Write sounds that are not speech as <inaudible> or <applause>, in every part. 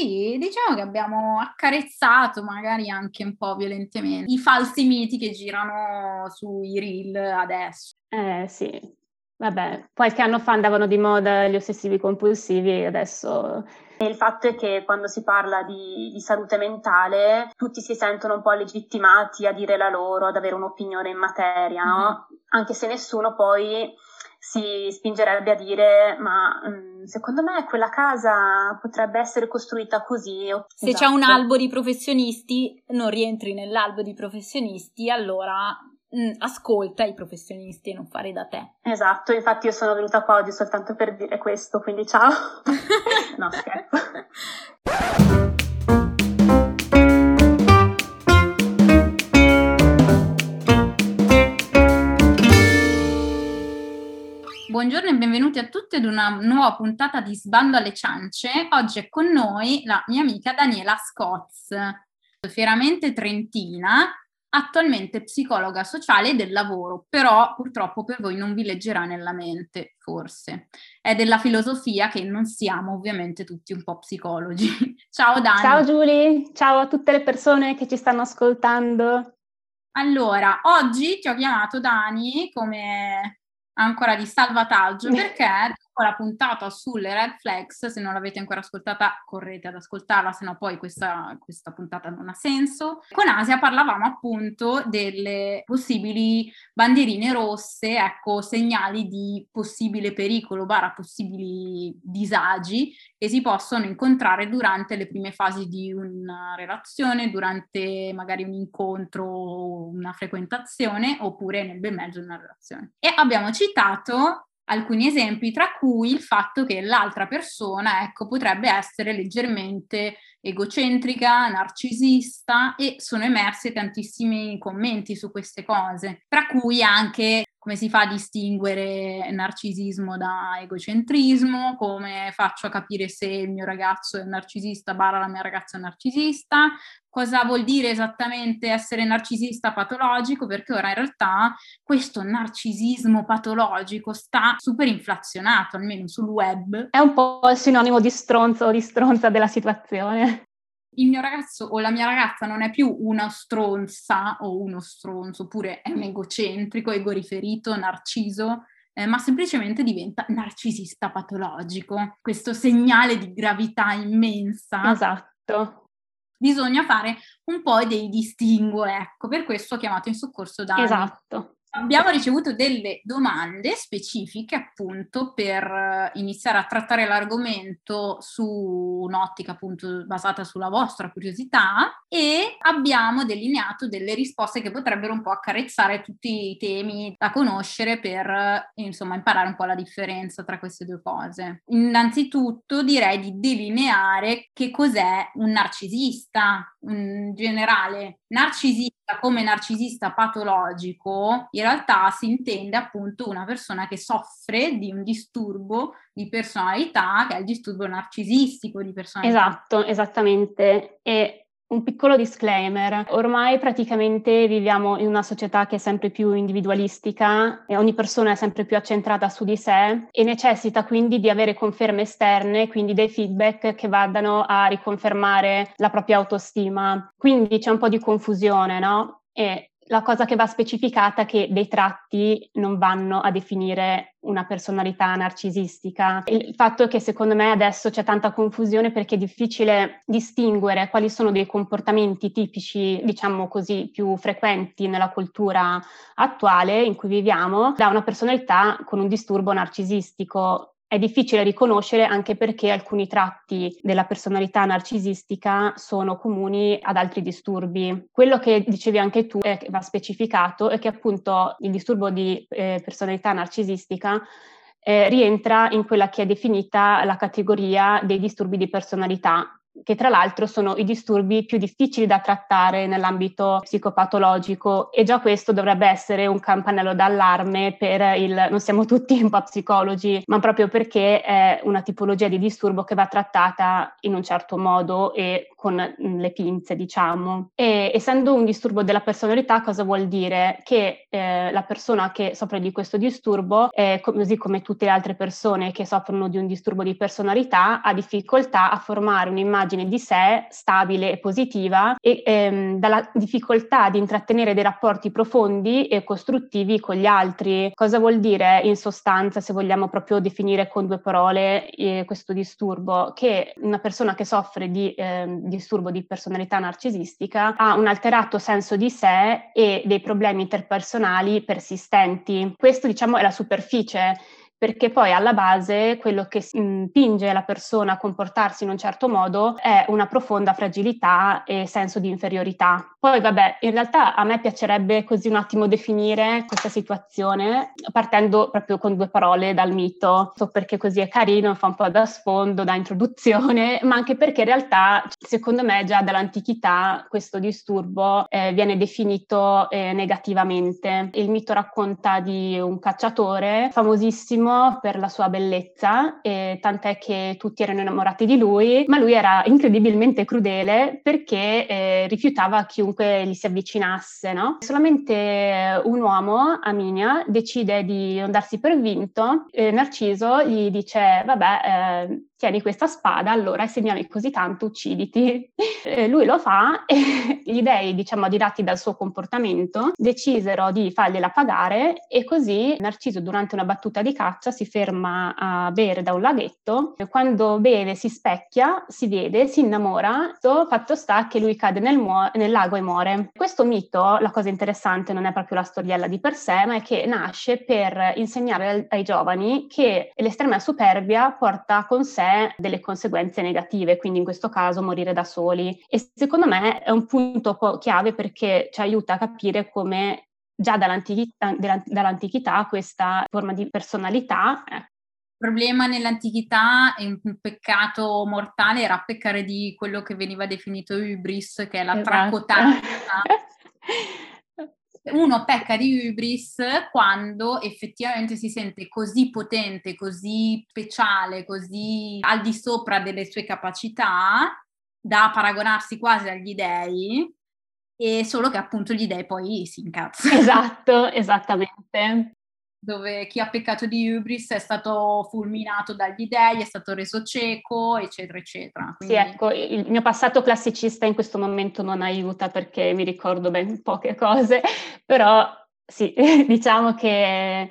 Sì, diciamo che abbiamo accarezzato, magari anche un po' violentemente, i falsi miti che girano sui reel adesso. Eh sì, vabbè, qualche anno fa andavano di moda gli ossessivi compulsivi, adesso... Il fatto è che quando si parla di, di, salute mentale tutti si sentono un po' legittimati a dire la loro, ad avere un'opinione in materia, no? Mm. Anche se nessuno poi si spingerebbe a dire ma mh, mm, secondo me quella casa potrebbe essere costruita così. Se esatto. c'è un esatto. albo di professionisti, non rientri nell'albo di professionisti, allora mm, ascolta i professionisti e non fare da te. Esatto, infatti io sono venuta qua oggi soltanto per dire questo, quindi ciao. <laughs> no, scherzo. <laughs> Buongiorno e benvenuti a tutti ad una nuova puntata di Sbando alle ciance. Oggi è con noi la mia amica Daniela Scotz, fieramente trentina, attualmente psicologa sociale del lavoro, però purtroppo per voi non vi leggerà nella mente, forse. È della filosofia che non siamo ovviamente tutti un po' psicologi. <laughs> Ciao Dani. Ciao Giulia, ciao a tutte le persone che ci stanno ascoltando. Allora, oggi ti ho chiamato Dani come ancora di salvataggio <laughs> perché dopo la puntata sulle red flags, se non l'avete ancora ascoltata correte ad ascoltarla, se no poi questa, questa puntata non ha senso. Con Asia parlavamo appunto delle possibili bandierine rosse, ecco, segnali di possibile pericolo, barra possibili disagi che si possono incontrare durante le prime fasi di una relazione, durante magari un incontro, una frequentazione oppure nel bel mezzo di una relazione. E abbiamo citato alcuni esempi, tra cui il fatto che l'altra persona, ecco, potrebbe essere leggermente egocentrica, narcisista e sono emersi tantissimi commenti su queste cose, tra cui anche come si fa a distinguere narcisismo da egocentrismo, come faccio a capire se il mio ragazzo è narcisista, barra la mia ragazza è narcisista, cosa vuol dire esattamente essere narcisista patologico, perché ora in realtà questo narcisismo patologico sta super inflazionato, almeno sul web. È un po' il sinonimo di stronzo o di stronza della situazione il mio ragazzo o la mia ragazza non è più una stronza o uno stronzo, oppure è un egocentrico, egoriferito, narciso, eh, ma semplicemente diventa narcisista patologico. Questo segnale di gravità immensa. Esatto. Bisogna fare un po' dei distinguo, ecco, per questo ho chiamato in soccorso Dani. Esatto. Abbiamo ricevuto delle domande specifiche appunto per eh, iniziare a trattare l'argomento su un'ottica appunto basata sulla vostra curiosità e abbiamo delineato delle risposte che potrebbero un po' accarezzare tutti i temi da conoscere per eh, insomma imparare un po' la differenza tra queste due cose. Innanzitutto direi di delineare che cos'è un narcisista, in generale narcisista come narcisista patologico, in realtà si intende appunto una persona che soffre di un disturbo di personalità, che è il disturbo narcisistico di personalità. Esatto, esattamente. E un piccolo disclaimer, ormai praticamente viviamo in una società che è sempre più individualistica e ogni persona è sempre più accentrata su di sé e necessita quindi di avere conferme esterne, quindi dei feedback che vadano a riconfermare la propria autostima. Quindi c'è un po' di confusione, no? E la cosa che va specificata è che dei tratti non vanno a definire una personalità narcisistica. Il fatto è che secondo me adesso c'è tanta confusione perché è difficile distinguere quali sono dei comportamenti tipici, diciamo così, più frequenti nella cultura attuale in cui viviamo da una personalità con un disturbo narcisistico è difficile riconoscere anche perché alcuni tratti della personalità narcisistica sono comuni ad altri disturbi. Quello che dicevi anche tu e va specificato è che appunto il disturbo di eh, personalità narcisistica eh, rientra in quella che è definita la categoria dei disturbi di personalità, che tra l'altro sono i disturbi più difficili da trattare nell'ambito psicopatologico e già questo dovrebbe essere un campanello d'allarme per il non siamo tutti un po' psicologi, ma proprio perché è una tipologia di disturbo che va trattata in un certo modo e con le pinze, diciamo. E essendo un disturbo della personalità, cosa vuol dire? Che eh, la persona che soffre di questo disturbo, eh, così come tutte le altre persone che soffrono di un disturbo di personalità, ha difficoltà a formare un'immagine di sé stabile e positiva e ehm, dalla difficoltà di intrattenere dei rapporti profondi e costruttivi con gli altri. Cosa vuol dire in sostanza, se vogliamo proprio definire con due parole eh, questo disturbo? Che una persona che soffre di eh, disturbo di personalità narcisistica ha un alterato senso di sé e dei problemi interpersonali persistenti. Questo diciamo è la superficie perché poi alla base quello che spinge la persona a comportarsi in un certo modo è una profonda fragilità e senso di inferiorità. Poi vabbè, in realtà a me piacerebbe così un attimo definire questa situazione partendo proprio con due parole dal mito, so perché così è carino, fa un po' da sfondo, da introduzione, <laughs> ma anche perché in realtà secondo me già dall'antichità questo disturbo eh, viene definito eh, negativamente. Il mito racconta di un cacciatore famosissimo famosissimo per la sua bellezza, tant'è che tutti erano innamorati di lui, ma lui era incredibilmente crudele perché eh, rifiutava chiunque gli si avvicinasse. No? Solamente un uomo, Aminia, decide di non darsi per vinto. E Narciso gli dice: Vabbè, eh, tieni questa spada, allora se mi ami così tanto ucciditi. <laughs> Eh, lui lo fa e <laughs> gli dei, diciamo, adirati dal suo comportamento, decisero di fargliela pagare e così Narciso durante una battuta di caccia si ferma a bere da un laghetto, quando beve si specchia, si vede, si innamora, fatto sta che lui cade nel, mu- nel lago e muore. Questo mito, la cosa interessante non è proprio la storiella di per sé, ma è che nasce per insegnare ai giovani che l'estrema superbia porta con sé delle conseguenze negative, quindi in questo caso morire da soli. E secondo me è un punto chiave perché ci aiuta a capire come già dall'antichità, dall'antichità questa forma di personalità il problema nell'antichità e un peccato mortale era peccare di quello che veniva definito hubris, che è la esatto. tracotanza <laughs> uno pecca di hubris quando effettivamente si sente così potente, così speciale, così al di sopra delle sue capacità da paragonarsi quasi agli dei e solo che appunto gli dei poi si incazzano. Esatto, esattamente dove chi ha peccato di hubris è stato fulminato dagli dei, è stato reso cieco, eccetera, eccetera. Quindi... Sì, ecco, il mio passato classicista in questo momento non aiuta perché mi ricordo ben poche cose, <laughs> però sì, <laughs> diciamo che...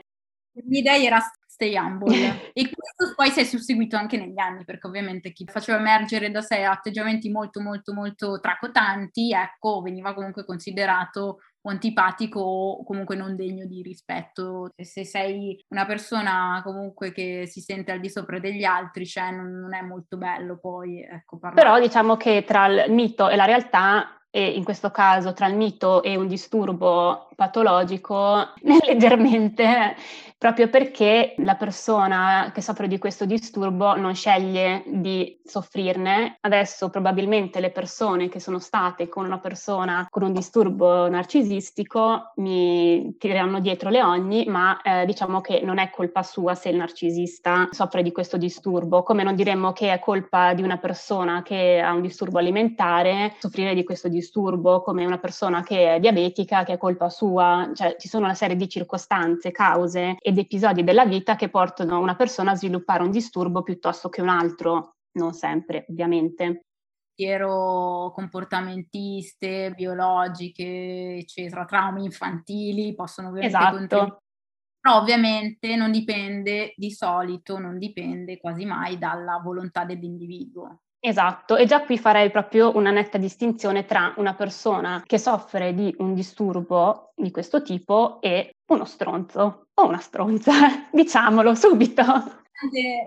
Gli dei era stay humble <laughs> e questo poi si è susseguito anche negli anni perché ovviamente chi faceva emergere da sé atteggiamenti molto molto molto tracotanti, ecco, veniva comunque considerato o antipatico o comunque non degno di rispetto. Se sei una persona comunque che si sente al di sopra degli altri, cioè non, è molto bello poi, ecco, parlare. Però diciamo che tra il mito e la realtà e in questo caso tra il mito e un disturbo patologico <laughs> leggermente proprio perché la persona che soffre di questo disturbo non sceglie di soffrirne. Adesso probabilmente le persone che sono state con una persona con un disturbo narcisistico mi tireranno dietro le ogni, ma eh, diciamo che non è colpa sua se il narcisista soffre di questo disturbo, come non diremmo che è colpa di una persona che ha un disturbo alimentare soffrire di questo disturbo, come una persona che è diabetica che è colpa sua, cioè ci sono una serie di circostanze, cause ed episodi della vita che portano una persona a sviluppare un disturbo piuttosto che un altro, non sempre ovviamente. Ero comportamentiste, biologiche, eccetera, traumi infantili possono ovviamente esatto. contribuire. Però ovviamente non dipende, di solito non dipende quasi mai dalla volontà dell'individuo. Esatto, e già qui farei proprio una netta distinzione tra una persona che soffre di un disturbo di questo tipo e uno stronzo o una stronza, <laughs> diciamolo subito.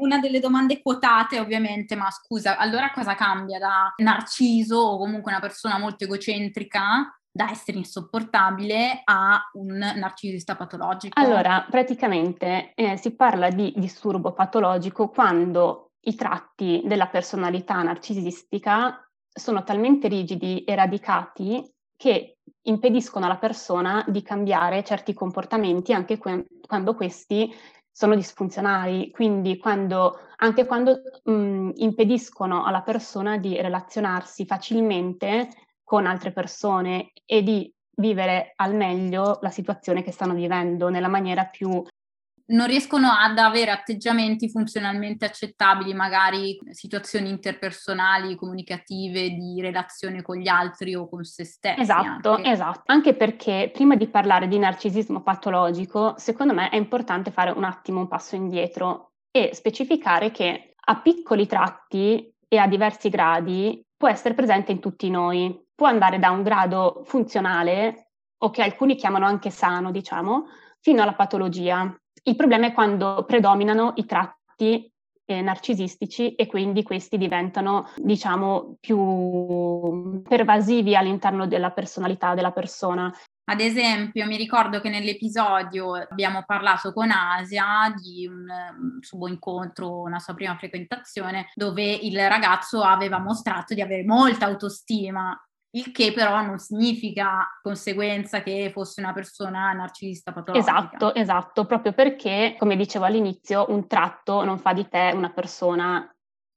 Una delle domande quotate ovviamente, ma scusa, allora cosa cambia da narciso o comunque una persona molto egocentrica da essere insopportabile a un narcisista patologico? Allora, praticamente eh, si parla di disturbo patologico quando i tratti della personalità narcisistica sono talmente rigidi e radicati che impediscono alla persona di cambiare certi comportamenti anche que- quando questi sono disfunzionali, quindi quando, anche quando mh, impediscono alla persona di relazionarsi facilmente con altre persone e di vivere al meglio la situazione che stanno vivendo nella maniera più non riescono ad avere atteggiamenti funzionalmente accettabili, magari situazioni interpersonali, comunicative, di relazione con gli altri o con se stessi. Esatto, anche. esatto. Anche perché prima di parlare di narcisismo patologico, secondo me è importante fare un attimo un passo indietro e specificare che a piccoli tratti e a diversi gradi può essere presente in tutti noi. Può andare da un grado funzionale, o che alcuni chiamano anche sano, diciamo, fino alla patologia. Il problema è quando predominano i tratti eh, narcisistici e quindi questi diventano, diciamo, più pervasivi all'interno della personalità della persona. Ad esempio, mi ricordo che nell'episodio abbiamo parlato con Asia di un, suo incontro, una sua prima frequentazione, dove il ragazzo aveva mostrato di avere molta autostima il che però non significa conseguenza che fosse una persona narcisista patologica. Esatto, esatto, proprio perché, come dicevo all'inizio, un tratto non fa di te una persona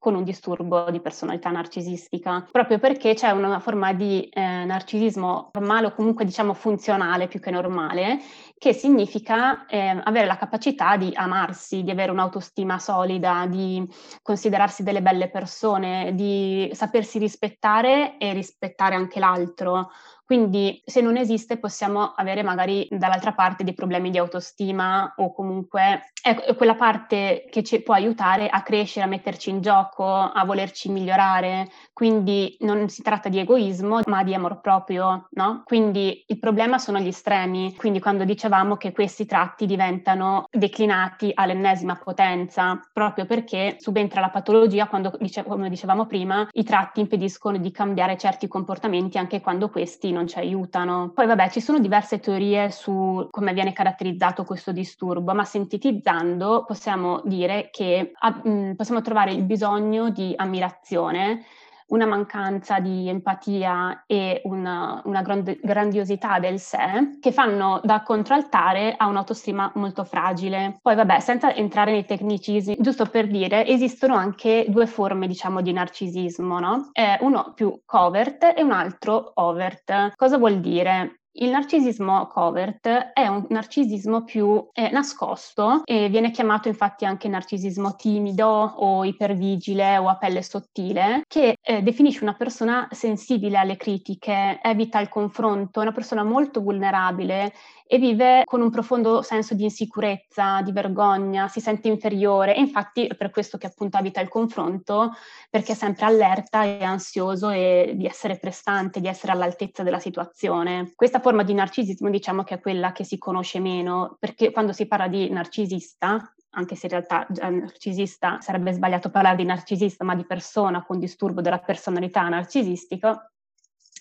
con un disturbo di personalità narcisistica, proprio perché c'è una forma di eh, narcisismo normale o comunque diciamo funzionale più che normale, che significa eh, avere la capacità di amarsi, di avere un'autostima solida, di considerarsi delle belle persone, di sapersi rispettare e rispettare anche l'altro. Quindi se non esiste possiamo avere magari dall'altra parte dei problemi di autostima o comunque è quella parte che ci può aiutare a crescere, a metterci in gioco, a volerci migliorare. Quindi non si tratta di egoismo, ma di amor proprio, no? Quindi il problema sono gli estremi. Quindi quando dicevamo che questi tratti diventano declinati all'ennesima potenza, proprio perché subentra la patologia quando, come dicevamo prima, i tratti impediscono di cambiare certi comportamenti anche quando questi non ci aiutano. Poi vabbè, ci sono diverse teorie su come viene caratterizzato questo disturbo, ma sintetizzando possiamo dire che ah, mh, possiamo trovare il bisogno di ammirazione una mancanza di empatia e una, una grand- grandiosità del sé che fanno da contraltare a un'autostima molto fragile. Poi vabbè, senza entrare nei tecnicismi, giusto per dire, esistono anche due forme, diciamo, di narcisismo, no? Eh, uno più covert e un altro overt. Cosa vuol dire? Il narcisismo covert è un narcisismo più eh, nascosto e viene chiamato infatti anche narcisismo timido o ipervigile o a pelle sottile, che eh, definisce una persona sensibile alle critiche, evita il confronto, è una persona molto vulnerabile e vive con un profondo senso di insicurezza, di vergogna, si sente inferiore e infatti è per questo che appunto evita il confronto, perché è sempre allerta e ansioso e di essere prestante, di essere all'altezza della situazione. Questa forma di narcisismo diciamo che è quella che si conosce meno, perché quando si parla di narcisista, anche se in realtà narcisista sarebbe sbagliato parlare di narcisista, ma di persona con disturbo della personalità narcisistica,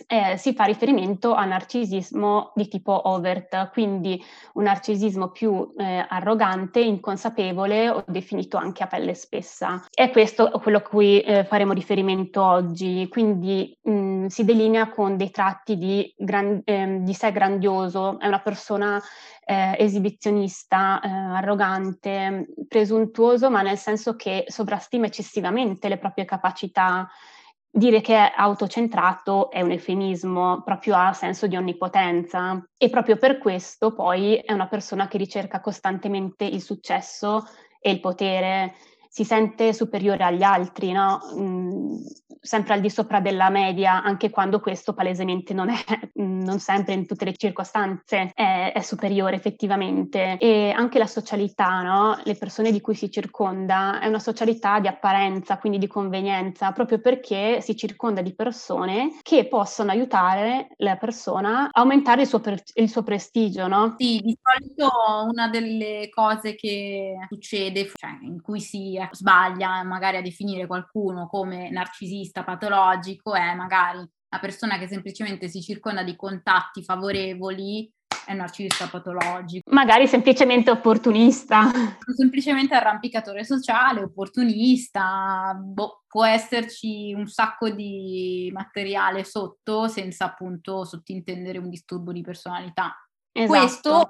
eh, si fa riferimento a narcisismo di tipo overt, quindi un narcisismo più eh, arrogante, inconsapevole o definito anche a pelle spessa. È questo quello a cui eh, faremo riferimento oggi, quindi mh, mm, si delinea con dei tratti di, gran, ehm, di sé grandioso, è una persona eh, esibizionista, eh, arrogante, presuntuoso, ma nel senso che sovrastima eccessivamente le proprie capacità dire che è autocentrato è un eufemismo, proprio ha senso di onnipotenza e proprio per questo poi è una persona che ricerca costantemente il successo e il potere, si sente superiore agli altri, no? mm, sempre al di sopra della media, anche quando questo palesemente non è, <laughs> non sempre in tutte le circostanze è, è superiore effettivamente. E anche la socialità, no? le persone di cui si circonda, è una socialità di apparenza, quindi di convenienza, proprio perché si circonda di persone che possono aiutare la persona a aumentare il suo, pre- il suo prestigio. No? Sì, di solito una delle cose che succede, cioè in cui si sbaglia magari a definire qualcuno come narcisista, narcisista patologico è magari una persona che semplicemente si circonda di contatti favorevoli è un narcisista patologico. Magari semplicemente opportunista. <laughs> Semplicemente arrampicatore sociale, opportunista, boh, può esserci un sacco di materiale sotto senza appunto sottintendere un disturbo di personalità. Esatto. Questo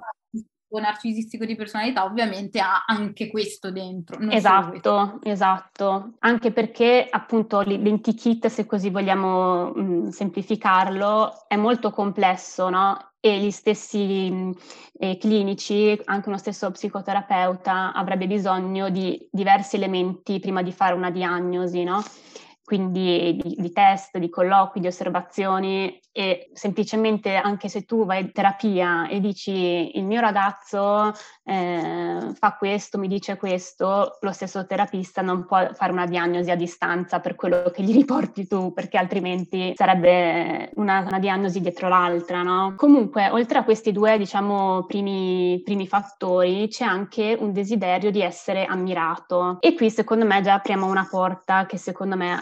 narcisistico di personalità ovviamente ha anche questo dentro. Esatto, esatto, anche perché appunto l'identikit, se così vogliamo mh, mm, semplificarlo, è molto complesso, no? E gli stessi mm, eh, clinici, anche uno stesso psicoterapeuta avrebbe bisogno di diversi elementi prima di fare una diagnosi, no? Quindi di, di, test, di colloqui, di osservazioni e semplicemente anche se tu vai in terapia e dici il mio ragazzo eh, fa questo, mi dice questo, lo stesso terapista non può fare una diagnosi a distanza per quello che gli riporti tu, perché altrimenti sarebbe una, una diagnosi dietro l'altra, no? Comunque, oltre a questi due, diciamo, primi, primi fattori, c'è anche un desiderio di essere ammirato. E qui, secondo me, già apriamo una porta che secondo me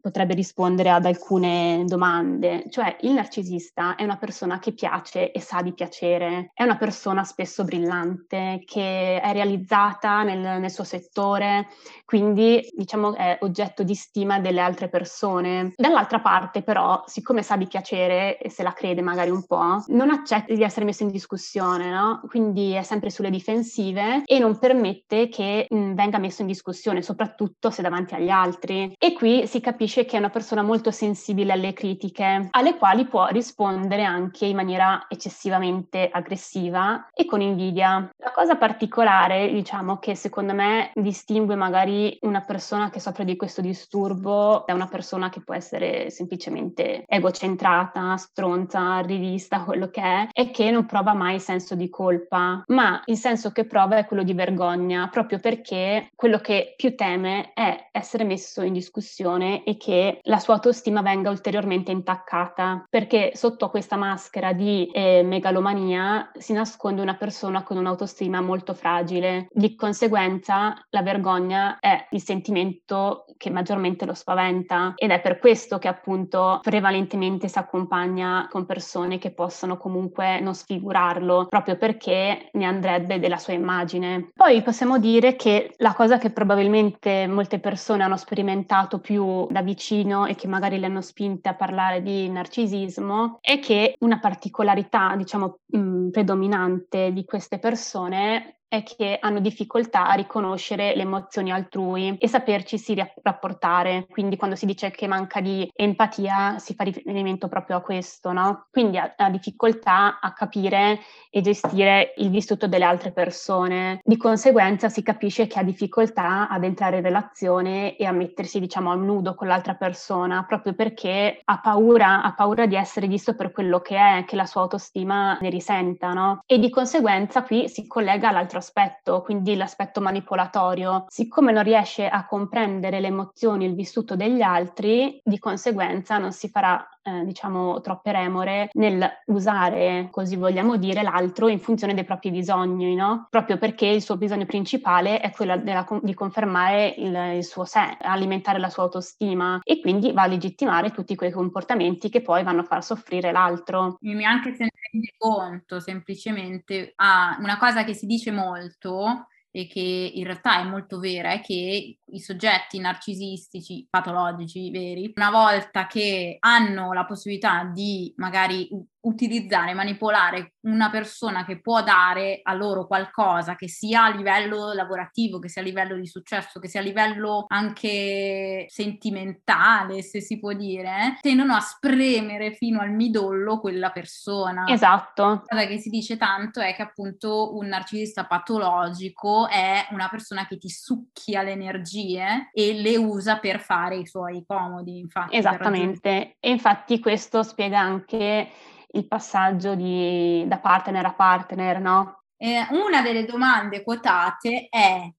potrebbe rispondere ad alcune domande, cioè il narcisista è una persona che piace e sa di piacere, è una persona spesso brillante, che è realizzata nel, nel suo settore, quindi diciamo è oggetto di stima delle altre persone. Dall'altra parte però, siccome sa di piacere e se la crede magari un po', non accetta di essere messo in discussione, no? Quindi è sempre sulle difensive e non permette che mh, venga messo in discussione, soprattutto se davanti agli altri. E qui si capisce capisce che è una persona molto sensibile alle critiche, alle quali può rispondere anche in maniera eccessivamente aggressiva e con invidia. La cosa particolare, diciamo, che secondo me distingue magari una persona che soffre di questo disturbo da una persona che può essere semplicemente egocentrata, stronza, rivista, quello che è, è che non prova mai senso di colpa, ma il senso che prova è quello di vergogna, proprio perché quello che più teme è essere messo in discussione e che la sua autostima venga ulteriormente intaccata, perché sotto questa maschera di eh, megalomania si nasconde una persona con un'autostima molto fragile. Di conseguenza la vergogna è il sentimento che maggiormente lo spaventa ed è per questo che appunto prevalentemente si accompagna con persone che possono comunque non sfigurarlo, proprio perché ne andrebbe della sua immagine. Poi possiamo dire che la cosa che probabilmente molte persone hanno sperimentato più da vicino e che magari le hanno spinte a parlare di narcisismo è che una particolarità, diciamo, mh, predominante di queste persone è che hanno difficoltà a riconoscere le emozioni altrui e saperci si rapportare. Quindi quando si dice che manca di empatia si fa riferimento proprio a questo, no? Quindi ha, ha difficoltà a capire e gestire il vissuto delle altre persone. Di conseguenza si capisce che ha difficoltà ad entrare in relazione e a mettersi, diciamo, a nudo con l'altra persona, proprio perché ha paura, ha paura di essere visto per quello che è, che la sua autostima ne risenta, no? E di conseguenza qui si collega all'altro aspetto, quindi l'aspetto manipolatorio. Siccome non riesce a comprendere le emozioni il vissuto degli altri, di conseguenza non si farà eh, diciamo troppe remore nel usare, così vogliamo dire, l'altro in funzione dei propri bisogni, no? Proprio perché il suo bisogno principale è quello della, di confermare il, il, suo sé, alimentare la sua autostima e quindi va a legittimare tutti quei comportamenti che poi vanno a far soffrire l'altro. Mi anche se ne rende conto semplicemente a ah, una cosa che si dice molto e che in realtà è molto vera, è che i soggetti narcisistici patologici veri, una volta che hanno la possibilità di magari utilizzare, manipolare una persona che può dare a loro qualcosa, che sia a livello lavorativo, che sia a livello di successo, che sia a livello anche sentimentale, se si può dire, tendono a spremere fino al midollo quella persona. Esatto. La cosa che si dice tanto è che appunto un narcisista patologico è una persona che ti succhia le energie e le usa per fare i suoi comodi, infatti. Esattamente. E infatti questo spiega anche il passaggio di, da partner a partner, no? Eh, una delle domande quotate è,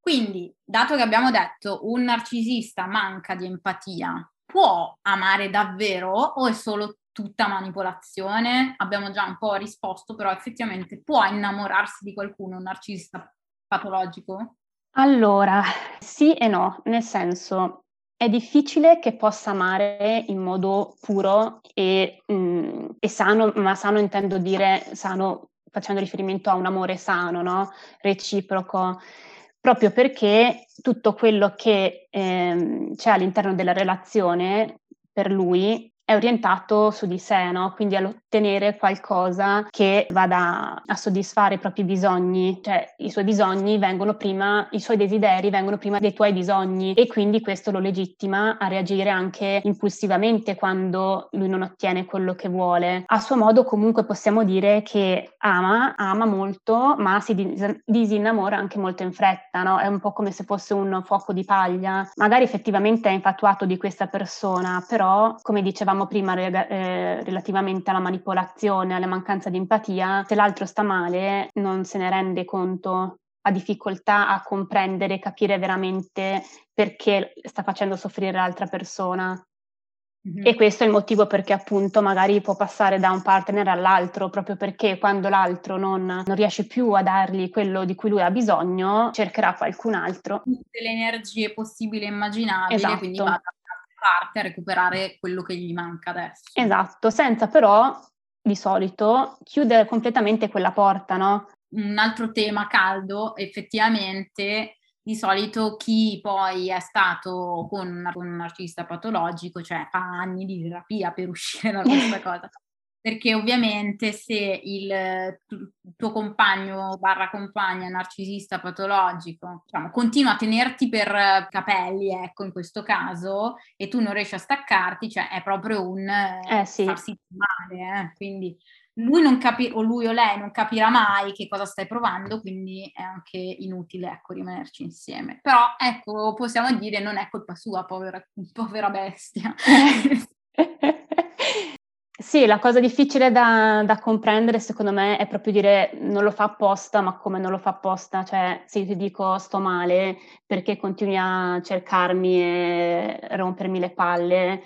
quindi, dato che abbiamo detto un narcisista manca di empatia, può amare davvero o è solo tutta manipolazione? Abbiamo già un po' risposto, però effettivamente può innamorarsi di qualcuno, un narcisista patologico? Allora, sì e no, nel senso, è difficile che possa amare in modo puro e, mh, mm, e, sano, ma sano intendo dire sano facendo riferimento a un amore sano, no? reciproco, proprio perché tutto quello che ehm, c'è all'interno della relazione per lui è orientato su di sé, no? quindi all'ottenere qualcosa che vada a soddisfare i propri bisogni, cioè i suoi bisogni vengono prima, i suoi desideri vengono prima dei tuoi bisogni e quindi questo lo legittima a reagire anche impulsivamente quando lui non ottiene quello che vuole. A suo modo comunque possiamo dire che ama, ama molto, ma si disinnamora anche molto in fretta, no? è un po' come se fosse un fuoco di paglia, magari effettivamente è infatuato di questa persona, però come dicevamo dicevamo prima eh, relativamente alla manipolazione, alla mancanza di empatia, se l'altro sta male non se ne rende conto, ha difficoltà a comprendere, capire veramente perché sta facendo soffrire l'altra persona. Mm-hmm. E questo è il motivo perché appunto magari può passare da un partner all'altro, proprio perché quando l'altro non, non, riesce più a dargli quello di cui lui ha bisogno, cercherà qualcun altro. Tutte le energie possibili e immaginabili, esatto. quindi va parte a recuperare quello che gli manca adesso. Esatto, senza però di solito chiudere completamente quella porta, no? Un altro tema caldo, effettivamente, di solito chi poi è stato con, un narcisista patologico, cioè fa anni di terapia per uscire da questa <laughs> cosa, perché ovviamente se il tuo compagno barra compagna narcisista patologico diciamo, continua a tenerti per capelli, ecco in questo caso, e tu non riesci a staccarti, cioè è proprio un eh, sì. farsi male, eh? quindi lui non capirà, o lui o lei non capirà mai che cosa stai provando, quindi è anche inutile, ecco, rimanerci insieme. Però, ecco, possiamo dire, non è colpa sua, povera, povera bestia. <laughs> <laughs> Sì, la cosa difficile da, da, comprendere secondo me è proprio dire non lo fa apposta, ma come non lo fa apposta? Cioè, se io ti dico sto male, perché continui a cercarmi e rompermi le palle?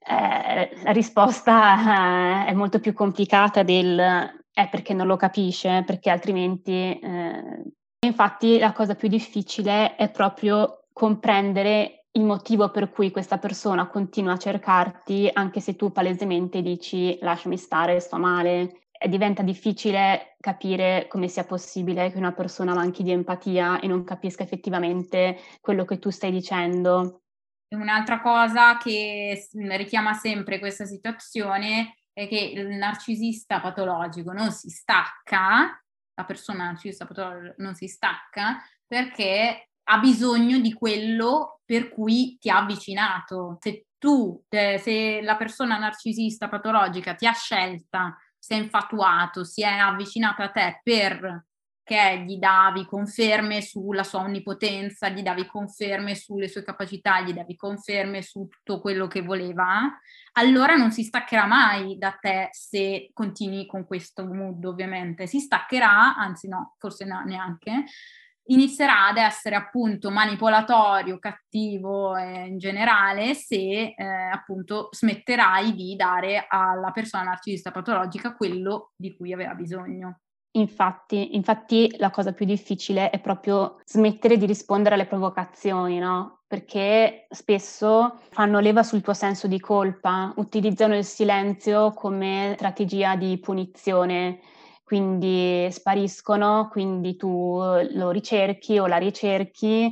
Eh, la risposta eh, è molto più complicata del è perché non lo capisce, perché altrimenti... Eh... Infatti la cosa più difficile è proprio comprendere il motivo per cui questa persona continua a cercarti, anche se tu palesemente dici lasciami stare, sto male. E diventa difficile capire come sia possibile che una persona manchi di empatia e non capisca effettivamente quello che tu stai dicendo. Un'altra cosa che richiama sempre questa situazione è che il narcisista patologico non si stacca, la persona narcisista patologica non si stacca perché ha bisogno di quello per cui ti ha avvicinato. Se tu, se la persona narcisista patologica ti ha scelta, si è infatuato, si è avvicinato a te perché gli davi conferme sulla sua onnipotenza, gli davi conferme sulle sue capacità, gli davi conferme su tutto quello che voleva, allora non si staccherà mai da te se continui con questo mood, ovviamente. Si staccherà, anzi no, forse no, neanche, inizierà ad essere appunto manipolatorio, cattivo eh, in generale se eh, appunto smetterai di dare alla persona narcisista patologica quello di cui aveva bisogno. Infatti, infatti la cosa più difficile è proprio smettere di rispondere alle provocazioni, no? Perché spesso fanno leva sul tuo senso di colpa, utilizzano il silenzio come strategia di punizione quindi spariscono, quindi tu lo ricerchi o la ricerchi,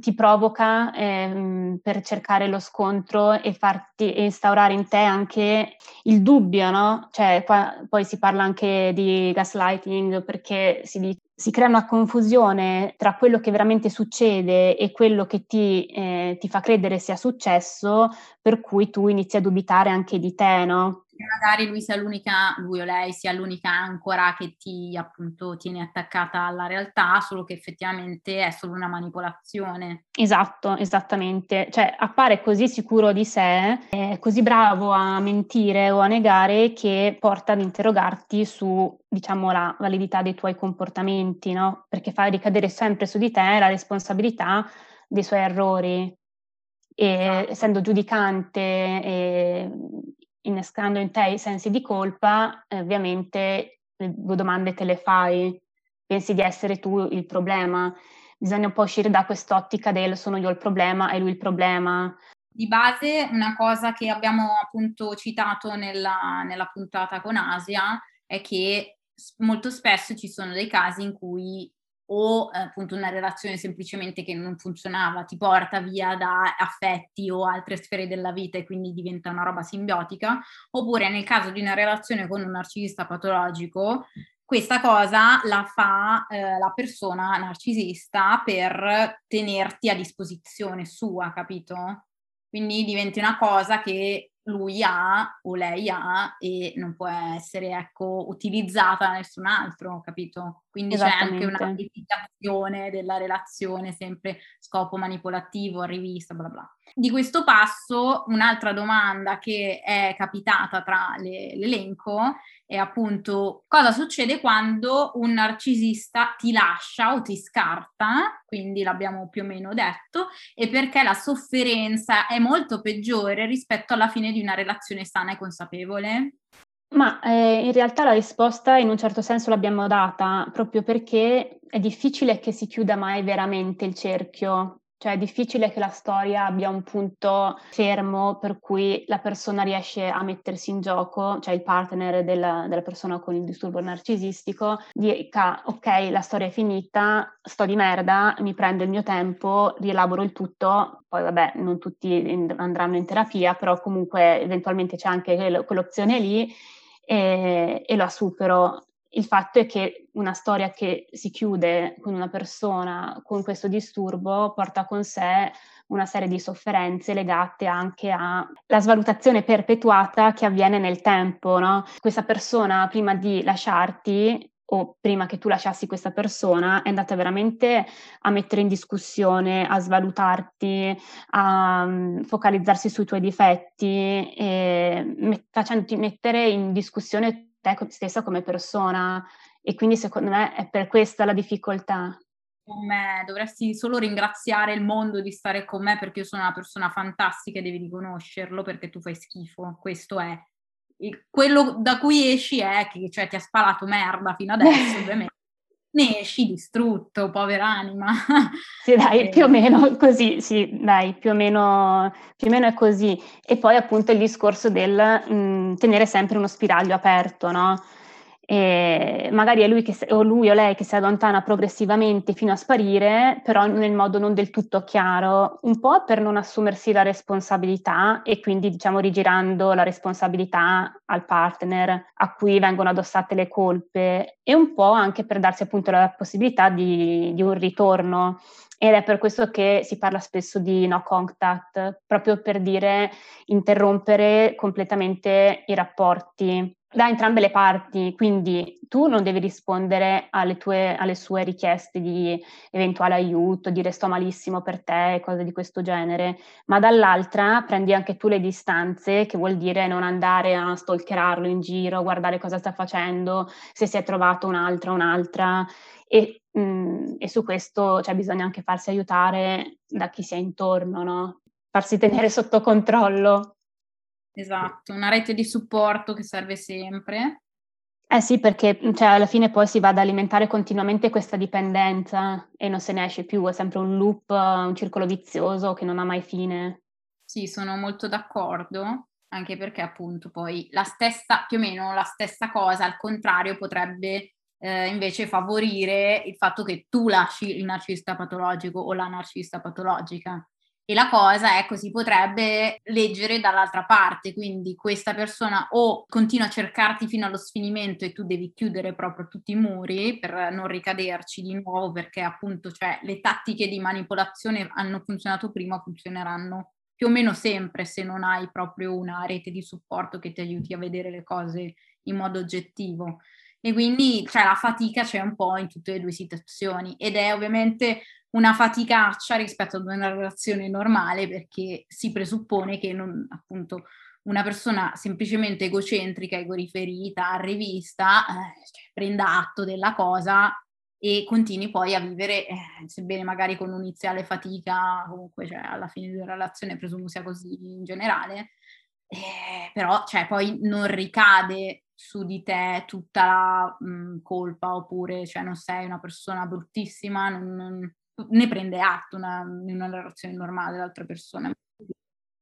ti provoca ehm, per cercare lo scontro e farti instaurare in te anche il dubbio, no? Cioè, qua, poi si parla anche di gaslighting perché si, si, crea una confusione tra quello che veramente succede e quello che ti, eh, ti fa credere sia successo, per cui tu inizi a dubitare anche di te, no? Magari lui sia l'unica, lui o lei sia l'unica ancora che ti appunto tiene attaccata alla realtà, solo che effettivamente è solo una manipolazione. Esatto, esattamente. Cioè appare così sicuro di sé, così bravo a mentire o a negare che porta ad interrogarti su, diciamo, la validità dei tuoi comportamenti, no? Perché fa ricadere sempre su di te la responsabilità dei suoi errori. E esatto. essendo giudicante e innescando in te i sensi di colpa, eh, ovviamente le due domande te le fai, pensi di essere tu il problema. Bisogna un po' uscire da quest'ottica del sono io il problema e lui il problema. Di base, una cosa che abbiamo appunto citato nella, nella puntata con Asia è che molto spesso ci sono dei casi in cui o appunto una relazione semplicemente che non funzionava, ti porta via da affetti o altre sfere della vita e quindi diventa una roba simbiotica, oppure nel caso di una relazione con un narcisista patologico, questa cosa la fa eh, la persona narcisista per tenerti a disposizione sua, capito? Quindi diventi una cosa che lui ha o lei ha e non può essere ecco, utilizzata da nessun altro, capito? Quindi c'è anche una modificazione della relazione, sempre scopo manipolativo, rivista, bla bla. Di questo passo, un'altra domanda che è capitata tra le, l'elenco è appunto cosa succede quando un narcisista ti lascia o ti scarta, quindi l'abbiamo più o meno detto, e perché la sofferenza è molto peggiore rispetto alla fine di una relazione sana e consapevole? Ma eh, in realtà la risposta in un certo senso l'abbiamo data proprio perché è difficile che si chiuda mai veramente il cerchio. Cioè è difficile che la storia abbia un punto fermo per cui la persona riesce a mettersi in gioco, cioè il partner della, della persona con il disturbo narcisistico, dica ok, la storia è finita, sto di merda, mi prendo il mio tempo, rielaboro il tutto, poi vabbè, non tutti andranno in terapia, però comunque eventualmente c'è anche quell'opzione lì e, e la supero il fatto è che una storia che si chiude con una persona con questo disturbo porta con sé una serie di sofferenze legate anche alla svalutazione perpetuata che avviene nel tempo. No? Questa persona prima di lasciarti o prima che tu lasciassi questa persona è andata veramente a mettere in discussione, a svalutarti, a um, focalizzarsi sui tuoi difetti, met- facendoti mettere in discussione te stessa come persona e quindi secondo me è per questa la difficoltà. Con me dovresti solo ringraziare il mondo di stare con me perché io sono una persona fantastica e devi riconoscerlo perché tu fai schifo, questo è. Quello da cui esci è che cioè, ti ha sparato merda fino adesso, <laughs> ovviamente. Ne esci distrutto, povera anima. Sì, dai, <laughs> più o meno così, sì, dai, più o meno, più o meno è così. E poi appunto il discorso del mh, mm, tenere sempre uno spiraglio aperto, no? E magari è lui che, o lui o lei che si allontana progressivamente fino a sparire, però nel modo non del tutto chiaro, un po' per non assumersi la responsabilità e quindi diciamo rigirando la responsabilità al partner a cui vengono addossate le colpe e un po' anche per darsi appunto la possibilità di, di un ritorno. Ed è per questo che si parla spesso di no contact, proprio per dire interrompere completamente i rapporti da entrambe le parti, quindi tu non devi rispondere alle, tue, alle sue richieste di eventuale aiuto, dire sto malissimo per te, cose di questo genere, ma dall'altra prendi anche tu le distanze, che vuol dire non andare a stalkerarlo in giro, guardare cosa sta facendo, se si è trovato un'altra, un'altra, e, mh, mm, e su questo cioè, bisogna anche farsi aiutare da chi si è intorno, no? farsi tenere sotto controllo. Esatto, una rete di supporto che serve sempre. Eh sì, perché cioè, alla fine poi si va ad alimentare continuamente questa dipendenza e non se ne esce più, è sempre un loop, un circolo vizioso che non ha mai fine. Sì, sono molto d'accordo, anche perché appunto poi la stessa, più o meno la stessa cosa, al contrario, potrebbe eh, invece favorire il fatto che tu lasci il narcisista patologico o la narcisista patologica. E la cosa è così potrebbe leggere dall'altra parte, quindi questa persona o continua a cercarti fino allo sfinimento e tu devi chiudere proprio tutti i muri per non ricaderci di nuovo perché appunto cioè, le tattiche di manipolazione hanno funzionato prima, funzioneranno più o meno sempre se non hai proprio una rete di supporto che ti aiuti a vedere le cose in modo oggettivo. E quindi cioè, la fatica c'è un po' in tutte le due situazioni ed è ovviamente una faticaccia rispetto ad una relazione normale perché si presuppone che non, appunto una persona semplicemente egocentrica, egoriferita, rivista, eh, cioè, prenda atto della cosa e continui poi a vivere, eh, sebbene magari con un'iniziale fatica, comunque cioè, alla fine della relazione presumo sia così in generale, eh, però cioè, poi non ricade su di te tutta la mh, colpa oppure cioè, non sei una persona bruttissima, non, non ne prende atto una, in una relazione normale dell'altra persona.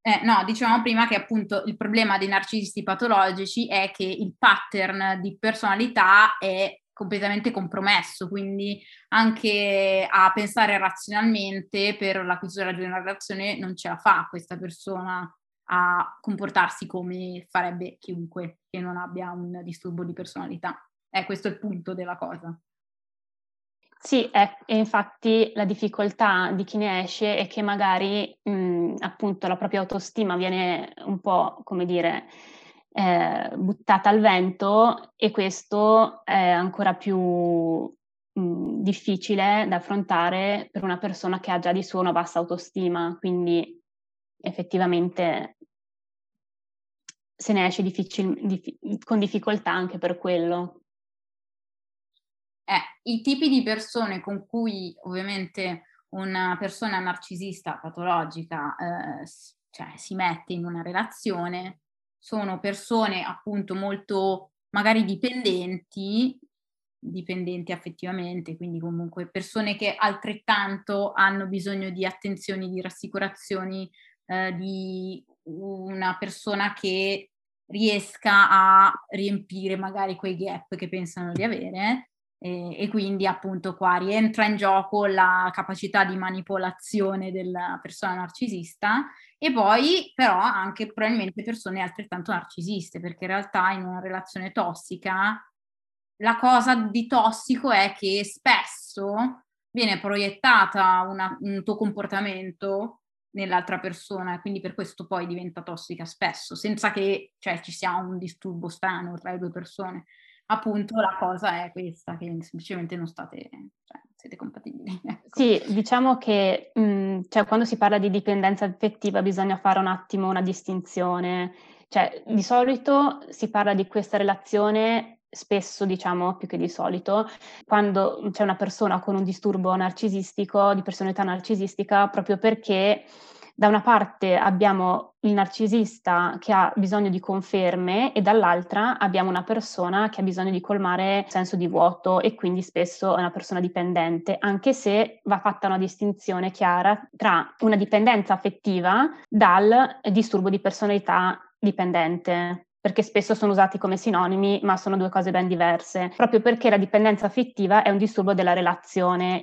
Eh, no, dicevamo prima che appunto il problema dei narcisisti patologici è che il pattern di personalità è completamente compromesso, quindi anche a pensare razionalmente per la chiusura di una relazione non ce la fa questa persona a comportarsi come farebbe chiunque che non abbia un disturbo di personalità. Eh, questo è il punto della cosa. Sì, è, e infatti la difficoltà di chi ne esce è che magari mh, appunto la propria autostima viene un po', come dire, eh, buttata al vento e questo è ancora più mh, difficile da affrontare per una persona che ha già di suo una bassa autostima, quindi effettivamente se ne esce difficil- dif- con difficoltà anche per quello. Eh, I tipi di persone con cui ovviamente una persona narcisista patologica eh, cioè, si mette in una relazione sono persone appunto molto magari dipendenti, dipendenti affettivamente, quindi comunque persone che altrettanto hanno bisogno di attenzioni, di rassicurazioni, eh, di una persona che riesca a riempire magari quei gap che pensano di avere e, e, quindi appunto qua rientra in gioco la capacità di manipolazione della persona narcisista e poi però anche probabilmente persone altrettanto narcisiste perché in realtà in una relazione tossica la cosa di tossico è che spesso viene proiettata una, un tuo comportamento nell'altra persona e quindi per questo poi diventa tossica spesso, senza che cioè, ci sia un disturbo strano tra le due persone. Appunto la cosa è questa, che semplicemente non state, cioè, siete compatibili. <laughs> Ecco. Sì, diciamo che mh, mm, cioè, quando si parla di dipendenza affettiva bisogna fare un attimo una distinzione. Cioè, di solito si parla di questa relazione spesso, diciamo, più che di solito, quando c'è una persona con un disturbo narcisistico, di personalità narcisistica, proprio perché da una parte abbiamo il narcisista che ha bisogno di conferme e dall'altra abbiamo una persona che ha bisogno di colmare il senso di vuoto e quindi spesso è una persona dipendente, anche se va fatta una distinzione chiara tra una dipendenza affettiva dal disturbo di personalità dipendente perché spesso sono usati come sinonimi, ma sono due cose ben diverse, proprio perché la dipendenza affettiva è un disturbo della relazione.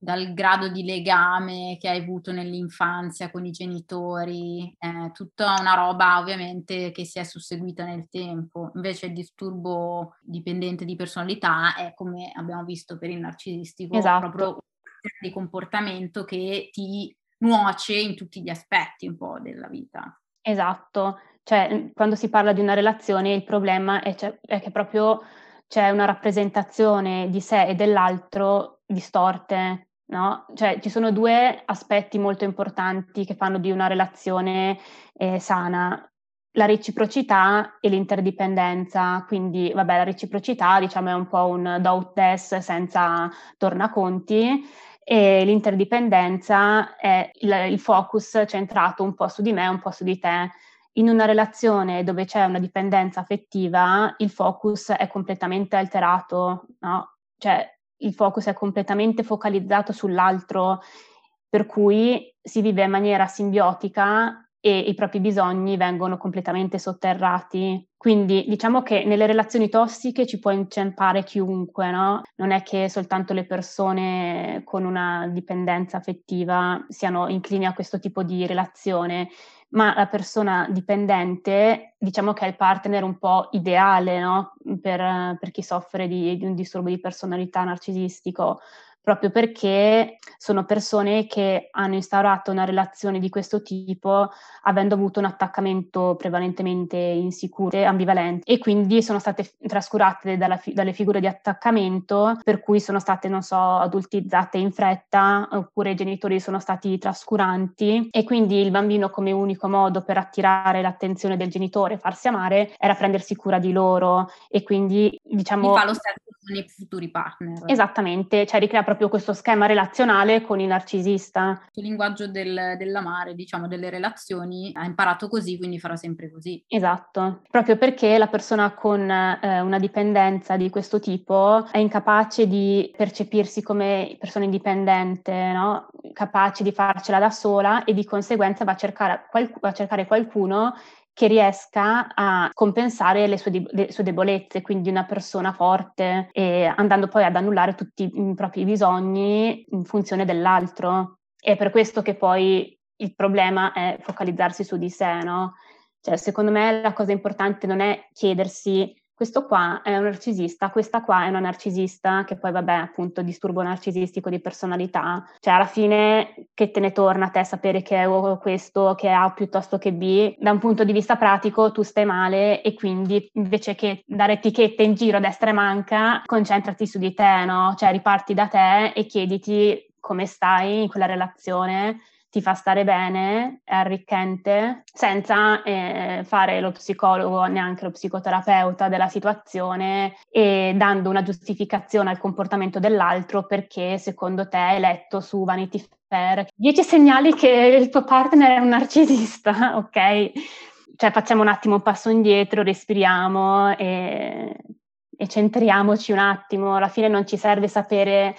Dal grado di legame che hai avuto nell'infanzia con i genitori, eh, tutta una roba ovviamente che si è susseguita nel tempo. Invece il disturbo dipendente di personalità è come abbiamo visto per il narcisistico, esatto. proprio un di comportamento che ti nuoce in tutti gli aspetti un po' della vita. Esatto, cioè quando si parla di una relazione il problema è, cioè, è che proprio c'è una rappresentazione di sé e dell'altro distorte, no? Cioè ci sono due aspetti molto importanti che fanno di una relazione eh, sana, la reciprocità e l'interdipendenza. Quindi, vabbè, la reciprocità diciamo è un po' un doubt test senza tornaconti e l'interdipendenza è il, il focus centrato un po' su di me, un po' su di te in una relazione dove c'è una dipendenza affettiva, il focus è completamente alterato, no? Cioè il focus è completamente focalizzato sull'altro, per cui si vive in maniera simbiotica e i propri bisogni vengono completamente sotterrati. Quindi diciamo che nelle relazioni tossiche ci può inciampare chiunque, no? Non è che soltanto le persone con una dipendenza affettiva siano inclini a questo tipo di relazione ma la persona dipendente diciamo che è il partner un po' ideale no? per, per, chi soffre di, di un disturbo di personalità narcisistico, proprio perché sono persone che hanno instaurato una relazione di questo tipo avendo avuto un attaccamento prevalentemente insicuro e ambivalente. E quindi sono state trascurate dalla, dalle figure di attaccamento per cui sono state, non so, adultizzate in fretta oppure i genitori sono stati trascuranti. E quindi il bambino come unico modo per attirare l'attenzione del genitore e farsi amare era prendersi cura di loro. E quindi diciamo... Mi fa lo stesso con i futuri partner. Esattamente, cioè ricrea proprio questo schema relazionale con il narcisista. Il linguaggio del, dell'amare, diciamo, delle relazioni, ha imparato così, quindi farà sempre così. Esatto, proprio perché la persona con eh, una dipendenza di questo tipo è incapace di percepirsi come persona indipendente, no? capace di farcela da sola e di conseguenza va a cercare, qual- va a cercare qualcuno che riesca a compensare le sue, le sue debolezze, quindi una persona forte e andando poi ad annullare tutti i propri bisogni in funzione dell'altro. È per questo che poi il problema è focalizzarsi su di sé, no? Cioè, secondo me la cosa importante non è chiedersi questo qua è un narcisista, questa qua è una narcisista, che poi vabbè appunto disturbo narcisistico di personalità, cioè alla fine che te ne torna a te sapere che è questo, che è A piuttosto che B, da un punto di vista pratico tu stai male e quindi invece che dare etichette in giro a destra e manca, concentrati su di te, no? Cioè riparti da te e chiediti come stai in quella relazione ti fa stare bene, è arricchente, senza eh, fare lo psicologo, neanche lo psicoterapeuta della situazione e dando una giustificazione al comportamento dell'altro perché secondo te è letto su Vanity Fair. Dieci segnali che il tuo partner è un narcisista, <laughs> ok? Cioè facciamo un attimo un passo indietro, respiriamo e, e centriamoci un attimo. Alla fine non ci serve sapere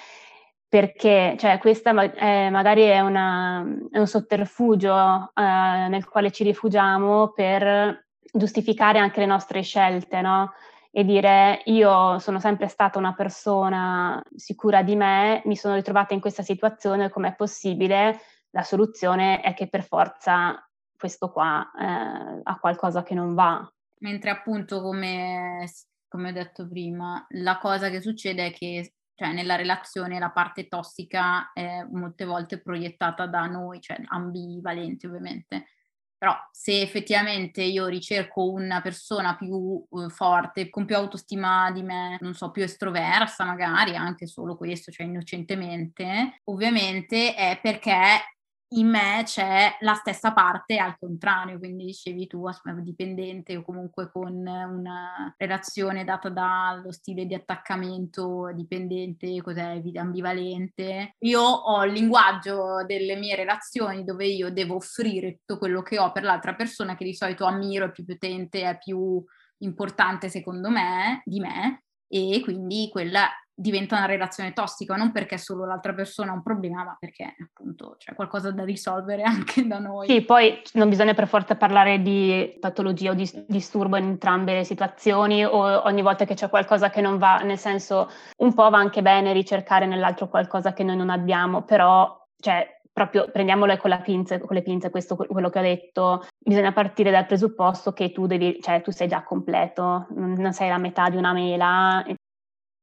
perché cioè, questa è, magari è, una, è, un sotterfugio eh, nel quale ci rifugiamo per giustificare anche le nostre scelte, no? E dire io sono sempre stata una persona sicura di me, mi sono ritrovata in questa situazione, com'è possibile? La soluzione è che per forza questo qua eh, ha qualcosa che non va. Mentre appunto, come, come ho detto prima, la cosa che succede è che cioè nella relazione la parte tossica è molte volte proiettata da noi, cioè ambivalente ovviamente. Però se effettivamente io ricerco una persona più uh, forte, con più autostima di me, non so, più estroversa magari, anche solo questo, cioè innocentemente, ovviamente è perché in me c'è la stessa parte al contrario, quindi dicevi tu, dipendente o comunque con una relazione data dallo stile di attaccamento dipendente, cos'è, ambivalente. Io ho il linguaggio delle mie relazioni dove io devo offrire tutto quello che ho per l'altra persona che di solito ammiro, è più potente, è più importante secondo me, di me, e quindi quella diventa una relazione tossica, non perché solo l'altra persona ha un problema, ma perché appunto c'è qualcosa da risolvere <laughs> anche da noi. Sì, poi non bisogna per forza parlare di patologia o di disturbo in entrambe le situazioni o ogni volta che c'è qualcosa che non va, nel senso un po' va anche bene ricercare nell'altro qualcosa che noi non abbiamo, però cioè proprio prendiamolo con, pinze, con le pinze, questo quello che ho detto, bisogna partire dal presupposto che tu devi, cioè tu sei già completo, non sei la metà di una mela,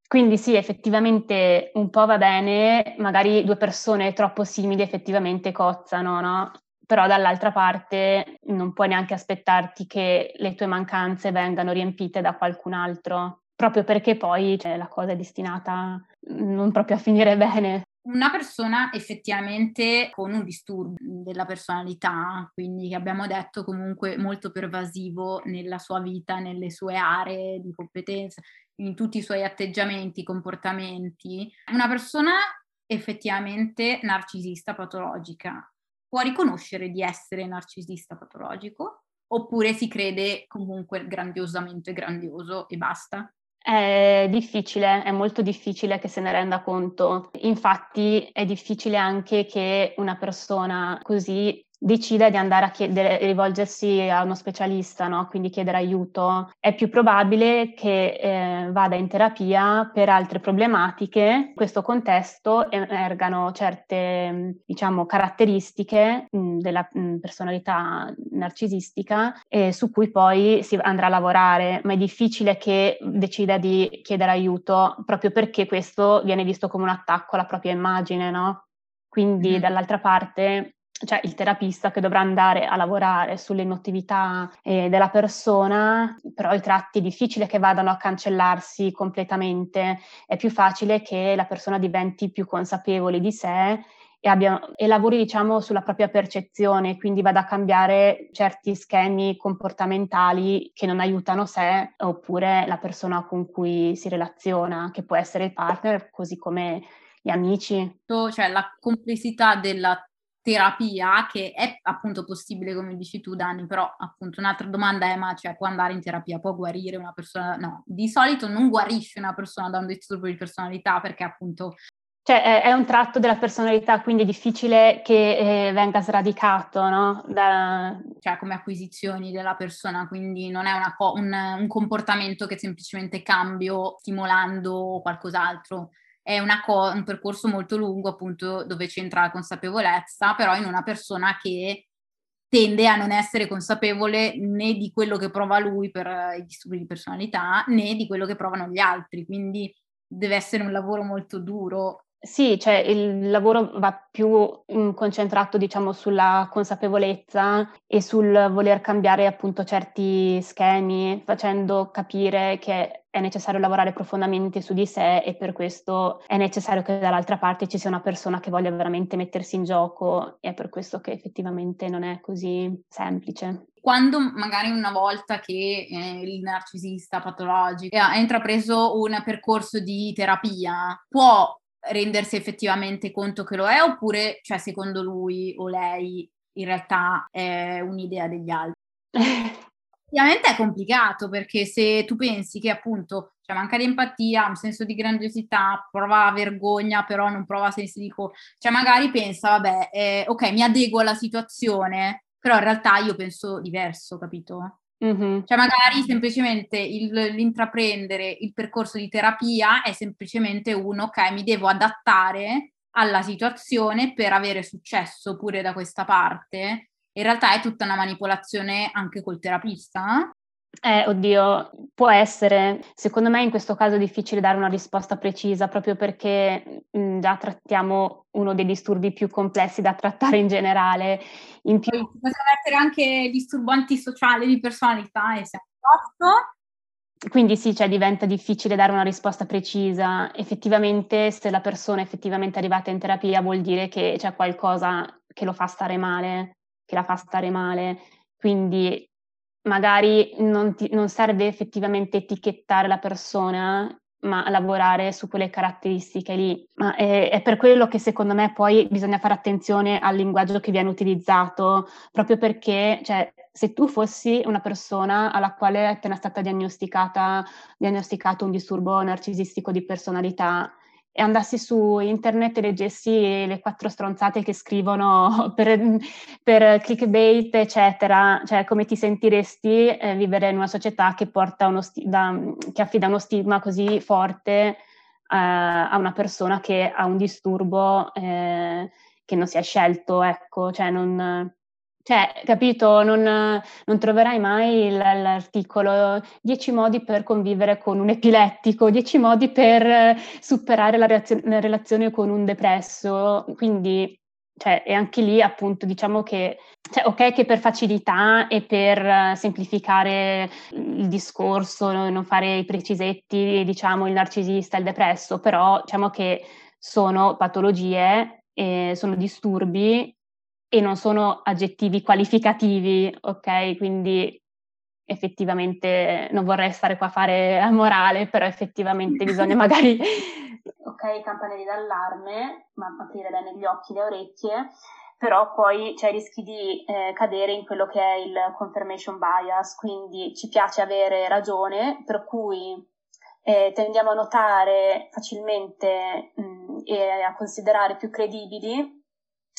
quindi sì, effettivamente un po' va bene, magari due persone troppo simili effettivamente cozzano, no? Però dall'altra parte non puoi neanche aspettarti che le tue mancanze vengano riempite da qualcun altro, proprio perché poi cioè, la cosa è destinata non proprio a finire <laughs> bene. Una persona effettivamente con un disturbo della personalità, quindi che abbiamo detto comunque molto pervasivo nella sua vita, nelle sue aree di competenza, in tutti i suoi atteggiamenti, comportamenti, una persona effettivamente narcisista patologica può riconoscere di essere narcisista patologico oppure si crede comunque grandiosamente grandioso e basta? È difficile, è molto difficile che se ne renda conto. Infatti è difficile anche che una persona così decide di andare a chiedere, rivolgersi a uno specialista, no? quindi chiedere aiuto, è più probabile che eh, vada in terapia per altre problematiche. In questo contesto emergano certe diciamo, caratteristiche mh, della mh, personalità narcisistica eh, su cui poi si andrà a lavorare, ma è difficile che decida di chiedere aiuto proprio perché questo viene visto come un attacco alla propria immagine, no? Quindi mm. dall'altra parte cioè il terapista che dovrà andare a lavorare sull'emotività eh, della persona, però i tratti è difficile che vadano a cancellarsi completamente, è più facile che la persona diventi più consapevole di sé e, abbia, e lavori diciamo sulla propria percezione, quindi vada a cambiare certi schemi comportamentali che non aiutano sé oppure la persona con cui si relaziona, che può essere il partner così come gli amici. Cioè la complessità della terapia, che è appunto possibile, come dici tu, Dani, però appunto un'altra domanda è, ma cioè, può andare in terapia, può guarire una persona? No, di solito non guarisce una persona da un disturbo di personalità perché appunto cioè è, un tratto della personalità, quindi è difficile che eh, venga sradicato, no? Da... Cioè come acquisizioni della persona, quindi non è co- un, un, comportamento che semplicemente cambio stimolando qualcos'altro. È co- un percorso molto lungo, appunto, dove c'entra la consapevolezza, però in una persona che tende a non essere consapevole né di quello che prova lui per i disturbi di personalità, né di quello che provano gli altri. Quindi deve essere un lavoro molto duro sì, cioè il lavoro va più mh, concentrato, diciamo, sulla consapevolezza e sul voler cambiare appunto certi schemi, facendo capire che è necessario lavorare profondamente su di sé e per questo è necessario che dall'altra parte ci sia una persona che voglia veramente mettersi in gioco e è per questo che effettivamente non è così semplice. Quando magari una volta che eh, il narcisista patologico ha intrapreso un percorso di terapia, può rendersi effettivamente conto che lo è oppure, cioè, secondo lui o lei, in realtà è un'idea degli altri? Ovviamente è complicato perché se tu pensi che appunto cioè, manca di empatia, un senso di grandiosità, prova vergogna, però non prova sensi di colpa, cioè magari pensa, vabbè, eh, ok, mi adeguo alla situazione, però in realtà io penso diverso, capito? Mm-hmm. Cioè magari semplicemente il, l'intraprendere il percorso di terapia è semplicemente uno, ok, mi devo adattare alla situazione per avere successo pure da questa parte. In realtà è tutta una manipolazione anche col terapista. Eh, oddio, può essere. Secondo me in questo caso è difficile dare una risposta precisa proprio perché mh, mm, già trattiamo uno dei disturbi più complessi da trattare in generale. In più... Possono essere anche disturbo antisociale di personalità e se. Quindi sì, cioè diventa difficile dare una risposta precisa. Effettivamente, se la persona è effettivamente arrivata in terapia, vuol dire che c'è qualcosa che lo fa stare male, che la fa stare male. Quindi magari non, ti, non serve effettivamente etichettare la persona, ma lavorare su quelle caratteristiche lì. Ma è, è, per quello che secondo me poi bisogna fare attenzione al linguaggio che viene utilizzato, proprio perché, cioè, se tu fossi una persona alla quale è appena stata diagnosticata, diagnosticato un disturbo narcisistico di personalità, e andassi su internet e leggessi le quattro stronzate che scrivono <laughs> per, per clickbait, eccetera, cioè come ti sentiresti eh, vivere in una società che, sti- da, che affida uno stigma così forte eh, a una persona che ha un disturbo eh, che non si è scelto, ecco, cioè non cioè, capito, non, non troverai mai l'articolo 10 modi per convivere con un epilettico, 10 modi per superare la, reazio- la relazione con un depresso. Quindi, cioè, e anche lì appunto diciamo che, cioè, ok che per facilità e per semplificare il discorso, non fare i precisetti, diciamo il narcisista, il depresso, però diciamo che sono patologie, eh, sono disturbi e non sono aggettivi qualificativi, ok? Quindi effettivamente non vorrei stare qua a fare a morale, però effettivamente bisogna <laughs> magari... ok, campanelli d'allarme, ma aprire bene gli occhi, le orecchie, però poi c'è il rischio di eh, cadere in quello che è il confirmation bias, quindi ci piace avere ragione, per cui eh, tendiamo a notare facilmente mh, e a considerare più credibili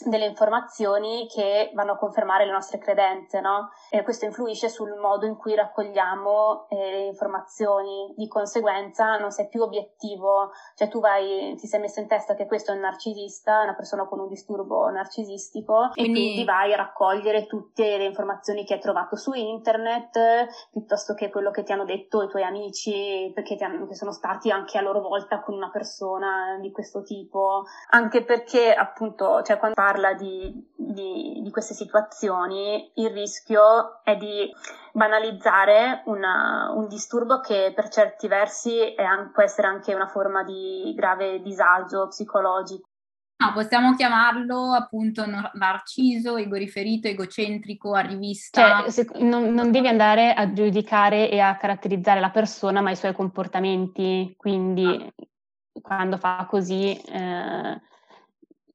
delle informazioni che vanno a confermare le nostre credenze, no? E questo influisce sul modo in cui raccogliamo eh, le informazioni. Di conseguenza non sei più obiettivo, cioè tu vai, ti sei messo in testa che questo è un narcisista, una persona con un disturbo narcisistico quindi... e quindi vai a raccogliere tutte le informazioni che hai trovato su internet, piuttosto che quello che ti hanno detto i tuoi amici, perché ti hanno, che sono stati anche a loro volta con una persona di questo tipo. Anche perché appunto, cioè quando parla di, di, di queste situazioni, il rischio è di banalizzare una, un disturbo che per certi versi an- può essere anche una forma di grave disagio psicologico. No, possiamo chiamarlo appunto narciso, egoriferito, egocentrico, arrivista. Cioè, se, non, non, devi andare a giudicare e a caratterizzare la persona, ma i suoi comportamenti. Quindi, ah. quando fa così, eh,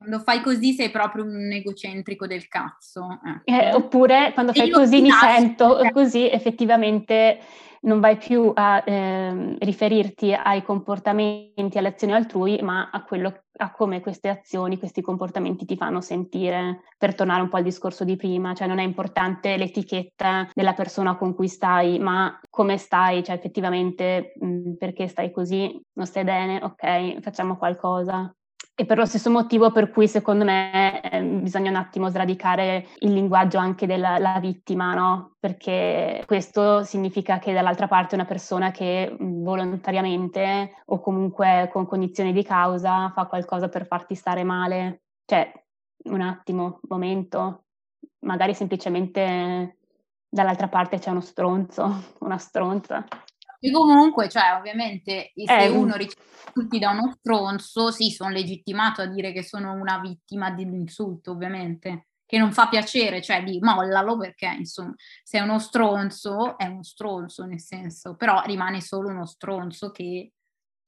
quando fai così sei proprio un egocentrico del cazzo. Ecco. Eh, oppure quando fai così mi sento eh. così effettivamente non vai più a eh, riferirti ai comportamenti, alle azioni altrui, ma a quello a come queste azioni, questi comportamenti ti fanno sentire, per tornare un po' al discorso di prima, cioè non è importante l'etichetta della persona con cui stai, ma come stai, cioè effettivamente mh, perché stai così, non stai bene, ok, facciamo qualcosa. E per lo stesso motivo per cui secondo me eh, bisogna un attimo sradicare il linguaggio anche della vittima, no? Perché questo significa che dall'altra parte una persona che volontariamente o comunque con cognizione di causa fa qualcosa per farti stare male. Cioè, un attimo, momento, magari semplicemente dall'altra parte c'è uno stronzo, <laughs> una stronza. E comunque, cioè, ovviamente, se eh, uno riceve tutti da uno stronzo, sì, sono legittimato a dire che sono una vittima dell'insulto, ovviamente, che non fa piacere, cioè di mollalo perché, insomma, se è uno stronzo, è uno stronzo, nel senso, però rimane solo uno stronzo che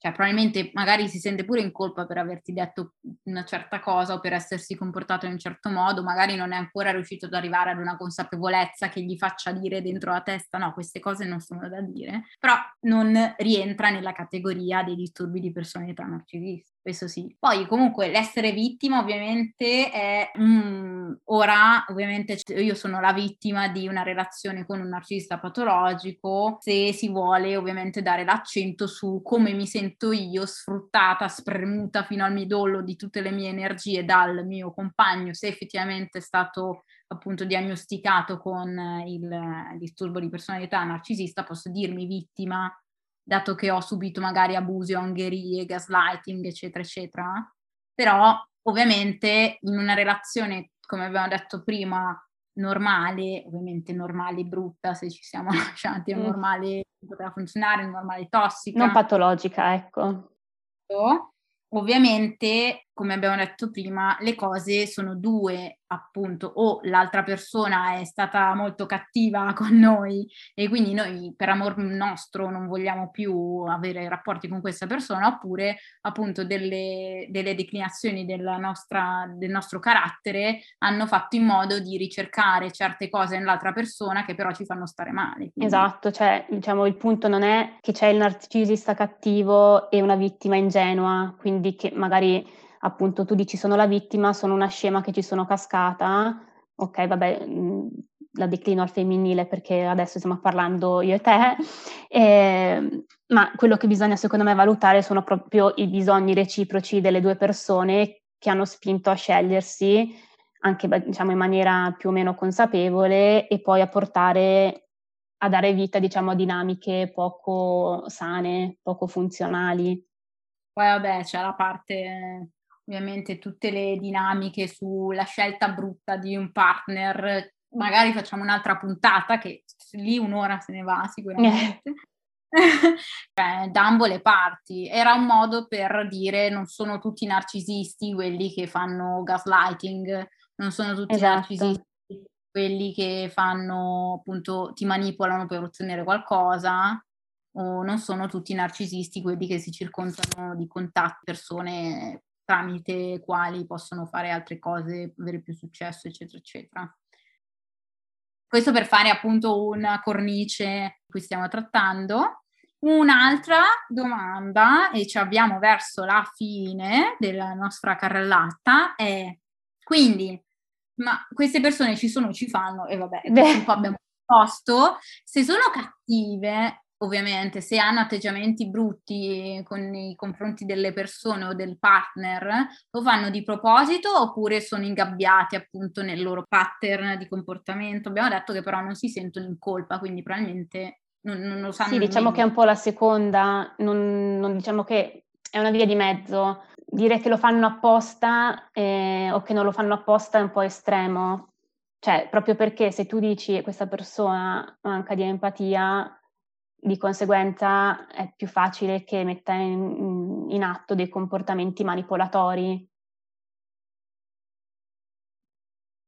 cioè probabilmente magari si sente pure in colpa per averti detto una certa cosa o per essersi comportato in un certo modo, magari non è ancora riuscito ad arrivare ad una consapevolezza che gli faccia dire dentro la testa no, queste cose non sono da dire, però non rientra nella categoria dei disturbi di personalità narcisista questo sì. Poi comunque l'essere vittima ovviamente è mm, ora ovviamente io sono la vittima di una relazione con un narcisista patologico, se si vuole ovviamente dare l'accento su come mi sento io sfruttata, spremuta fino al midollo di tutte le mie energie dal mio compagno, se effettivamente è stato appunto diagnosticato con il disturbo di personalità narcisista, posso dirmi vittima dato che ho subito magari abusi, ongherie, gaslighting, eccetera, eccetera. Però ovviamente in una relazione, come abbiamo detto prima, normale, ovviamente normale e brutta se ci siamo <laughs> lasciati, mm. normale poteva funzionare, normale tossica. Non patologica, ecco. Ovviamente, come abbiamo detto prima, le cose sono due, appunto, o l'altra persona è stata molto cattiva <laughs> con noi e quindi noi per amor nostro non vogliamo più avere rapporti con questa persona, oppure appunto delle, delle declinazioni nostra, del nostro carattere hanno fatto in modo di ricercare certe cose nell'altra persona che però ci fanno stare male. Quindi. Esatto, cioè diciamo il punto non è che c'è il narcisista cattivo e una vittima ingenua, quindi che magari appunto tu dici sono la vittima, sono una scema che ci sono cascata, ok, vabbè, mm, la declino al femminile perché adesso stiamo parlando io e te, eh, ma quello che bisogna secondo me valutare sono proprio i bisogni reciproci delle due persone che hanno spinto a scegliersi anche diciamo in maniera più o meno consapevole e poi a portare a dare vita diciamo a dinamiche poco sane, poco funzionali. Poi vabbè c'è la parte ovviamente tutte le dinamiche sulla scelta brutta di un partner, magari facciamo un'altra puntata che lì un'ora se ne va sicuramente. <laughs> <laughs> cioè, da ambo le parti. Era un modo per dire non sono tutti narcisisti quelli che fanno gaslighting, non sono tutti esatto. narcisisti quelli che fanno appunto ti manipolano per ottenere qualcosa o non sono tutti narcisisti quelli che si circondano di contatti, persone tramite quali possono fare altre cose, avere più successo, eccetera, eccetera. Questo per fare appunto una cornice di cui stiamo trattando. Un'altra domanda, e ci abbiamo verso la fine della nostra carrellata, è quindi, ma queste persone ci sono, ci fanno, e vabbè, un po' abbiamo posto, se sono cattive, ovviamente se hanno atteggiamenti brutti con i confronti delle persone o del partner, lo fanno di proposito oppure sono ingabbiati appunto nel loro pattern di comportamento. Abbiamo detto che però non si sentono in colpa, quindi probabilmente non, non lo sanno. Sì, diciamo che è un po' la seconda, non, non diciamo che è una via di mezzo. Dire che lo fanno apposta eh, o che non lo fanno apposta è un po' estremo. Cioè, proprio perché se tu dici questa persona manca di empatia, di conseguenza è più facile che metta in, in atto dei comportamenti manipolatori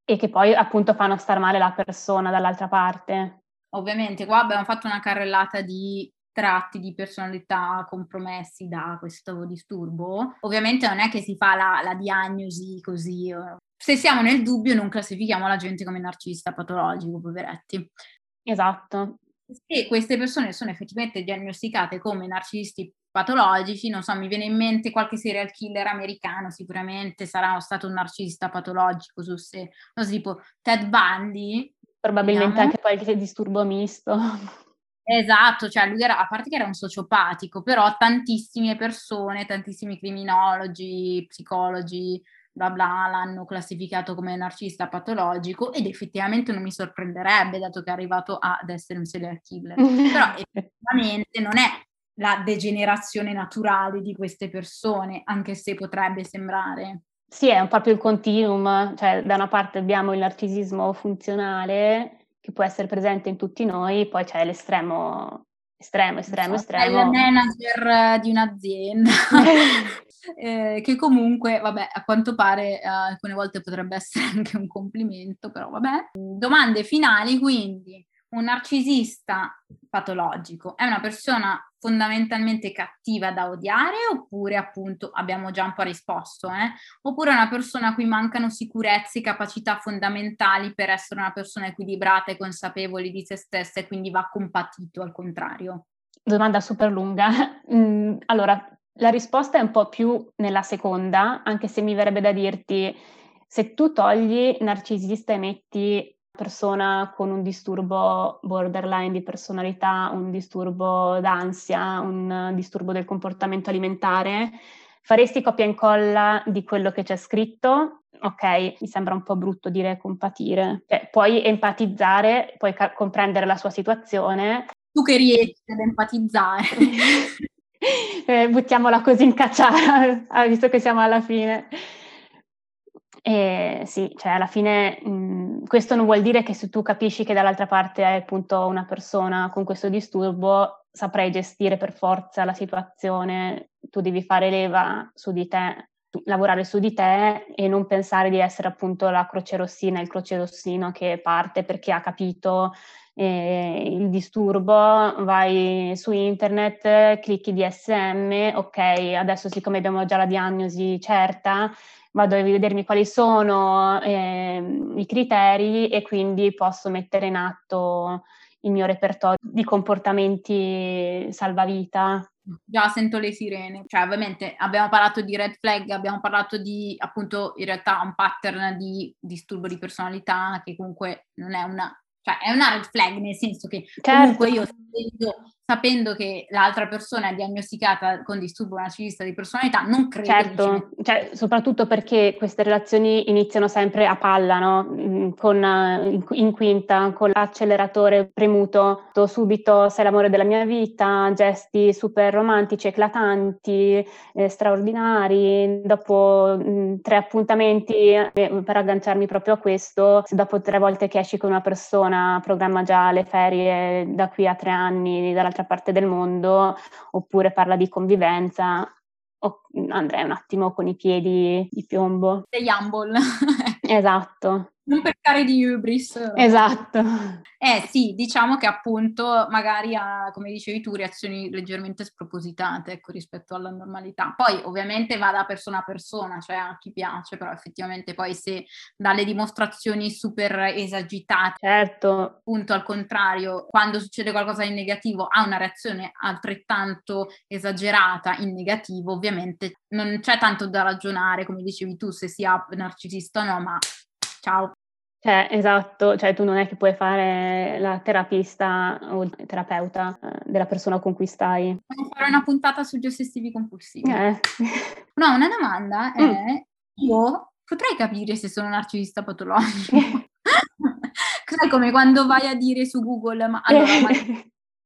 e che poi appunto fanno star male la persona dall'altra parte. Ovviamente qua abbiamo fatto una carrellata di tratti di personalità compromessi da questo disturbo. Ovviamente non è che si fa la, la diagnosi così. Eh. Se siamo nel dubbio non classifichiamo la gente come narcisista patologico, poveretti. Esatto, se queste persone sono effettivamente diagnosticate come narcisisti patologici, non so, mi viene in mente qualche serial killer americano, sicuramente sarà stato un narcisista patologico, su se, non so, tipo Ted Bundy. Probabilmente diciamo. anche qualche disturbo misto. Esatto, cioè lui era, a parte che era un sociopatico, però tantissime persone, tantissimi criminologi, psicologi, bla bla, l'hanno classificato come narcisista patologico ed effettivamente non mi sorprenderebbe dato che è arrivato ad essere un serial killer. Però <laughs> effettivamente non è la degenerazione naturale di queste persone, anche se potrebbe sembrare. Sì, è un po' più il continuum, cioè da una parte abbiamo il narcisismo funzionale che può essere presente in tutti noi, poi c'è l'estremo, estremo, estremo, estremo. Il manager di un'azienda. <laughs> eh, che comunque, vabbè, a quanto pare eh, alcune volte potrebbe essere <laughs> anche un complimento, però vabbè. Domande finali, quindi un narcisista patologico è una persona fondamentalmente cattiva da odiare oppure appunto abbiamo già un po' risposto, eh? oppure una persona a cui mancano sicurezze e capacità fondamentali per essere una persona equilibrata e consapevole di se stessa e quindi va compatito al contrario? Domanda super lunga. <laughs> Mm, allora, la risposta è un po' più nella seconda, anche se mi verrebbe da dirti se tu togli narcisista e metti persona con un disturbo borderline di personalità, un disturbo d'ansia, un disturbo del comportamento alimentare, faresti copia e incolla di quello che c'è scritto? Ok, mi sembra un po' brutto dire compatire. Cioè, puoi empatizzare, puoi ca- comprendere la sua situazione. Tu che riesci ad empatizzare. <laughs> eh, buttiamola così in cacciara, <laughs> visto che siamo alla fine. E sì, cioè alla fine mh, questo non vuol dire che se tu capisci che dall'altra parte hai appunto una persona con questo disturbo, saprai gestire per forza la situazione, tu devi fare leva su di te, lavorare su di te e non pensare di essere appunto la croce rossina, il croce rossino che parte perché ha capito eh, il disturbo, vai su internet, clicchi DSM, ok, adesso siccome abbiamo già la diagnosi certa, vado a vedermi quali sono eh, i criteri e quindi posso mettere in atto il mio repertorio di comportamenti salvavita. Già sento le sirene, cioè ovviamente abbiamo parlato di red flag, abbiamo parlato di appunto in realtà un pattern di disturbo di personalità che comunque non è una, cioè è una red flag nel senso che certo. comunque io sapendo che l'altra persona è diagnosticata con disturbo narcisista di personalità, non credo. Certo, cioè, soprattutto perché queste relazioni iniziano sempre a palla, no? Mm, con, in, in, quinta, con l'acceleratore premuto, subito sei l'amore della mia vita, gesti super romantici, eclatanti, eh, straordinari, dopo mh, mm, tre appuntamenti, eh, per agganciarmi proprio a questo, se dopo tre volte che esci con una persona programma già le ferie da qui a tre anni dalla dall'altra parte del mondo, oppure parla di convivenza, o andrei un attimo con i piedi di piombo. Sei humble. <laughs> esatto. Non peccare di hubris. Esatto. Eh sì, diciamo che appunto magari ha, come dicevi tu, reazioni leggermente spropositate ecco, rispetto alla normalità. Poi ovviamente va da persona a persona, cioè a chi piace, però effettivamente poi se dalle dimostrazioni super esagitate, certo. appunto al contrario, quando succede qualcosa di negativo ha una reazione altrettanto esagerata in negativo, ovviamente non c'è tanto da ragionare, come dicevi tu, se sia narcisista o no, ma ciao. Cioè, esatto, cioè tu non è che puoi fare la terapista o il terapeuta eh, della persona con cui stai. Devo fare una puntata sugli ossessivi compulsivi. Eh. <laughs> No, una domanda è, mm. io potrei capire se sono narcisista patologico. <laughs> <laughs> Sai come quando vai a dire su Google, ma allora, ma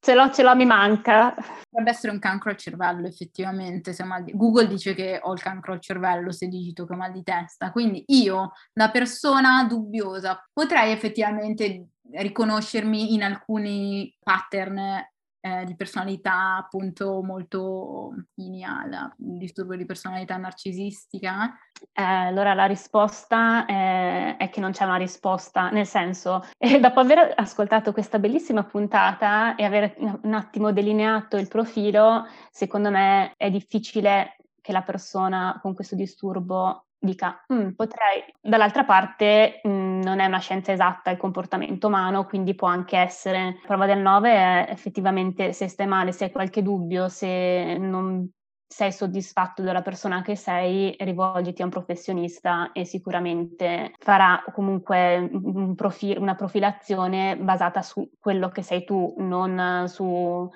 Ce l'ho, ce l'ho, mi manca. Potrebbe essere un cancro al cervello, effettivamente. Di... Google dice che ho il cancro al cervello se digito che ho mal di testa. Quindi io, da persona dubbiosa, potrei effettivamente riconoscermi in alcuni pattern eh, di personalità appunto molto lineale, un disturbo di personalità narcisistica? Eh, allora la risposta è, è, che non c'è una risposta, nel senso, <laughs> eh, dopo aver ascoltato questa bellissima puntata e aver un attimo delineato il profilo, secondo me è difficile che la persona con questo disturbo dica, mm, potrei. Dall'altra parte mh, mm, non è una scienza esatta il comportamento umano, quindi può anche essere, prova del 9 è effettivamente se stai male, se hai qualche dubbio, se non sei soddisfatto della persona che sei, rivolgiti a un professionista e sicuramente farà comunque un profil- una profilazione basata su quello che sei tu, non su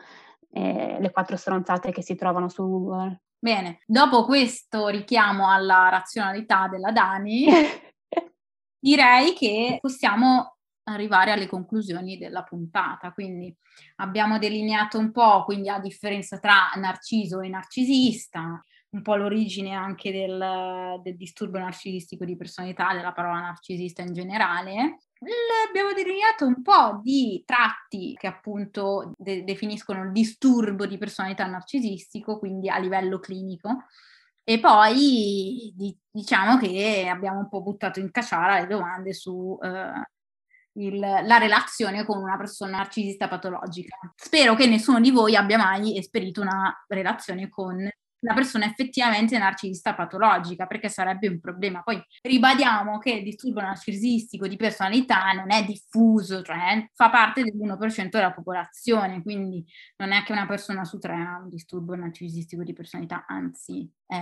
eh, le quattro stronzate che si trovano su Google. Bene, dopo questo richiamo alla razionalità della Dani, <laughs> direi che possiamo arrivare alle conclusioni della puntata. Quindi abbiamo delineato un po', quindi la differenza tra narciso e narcisista, un po' l'origine anche del, del disturbo narcisistico di personalità, della parola narcisista in generale, abbiamo delineato un po' di tratti che appunto de- definiscono il disturbo di personalità narcisistico, quindi a livello clinico. E poi di- diciamo che abbiamo un po' buttato in caciara le domande su eh, il, la relazione con una persona narcisista patologica. Spero che nessuno di voi abbia mai esperito una relazione con una persona effettivamente narcisista patologica, perché sarebbe un problema. Poi ribadiamo che il disturbo narcisistico di personalità non è diffuso, cioè fa parte dell'1% della popolazione, quindi non è che una persona su tre ha un disturbo narcisistico di personalità, anzi è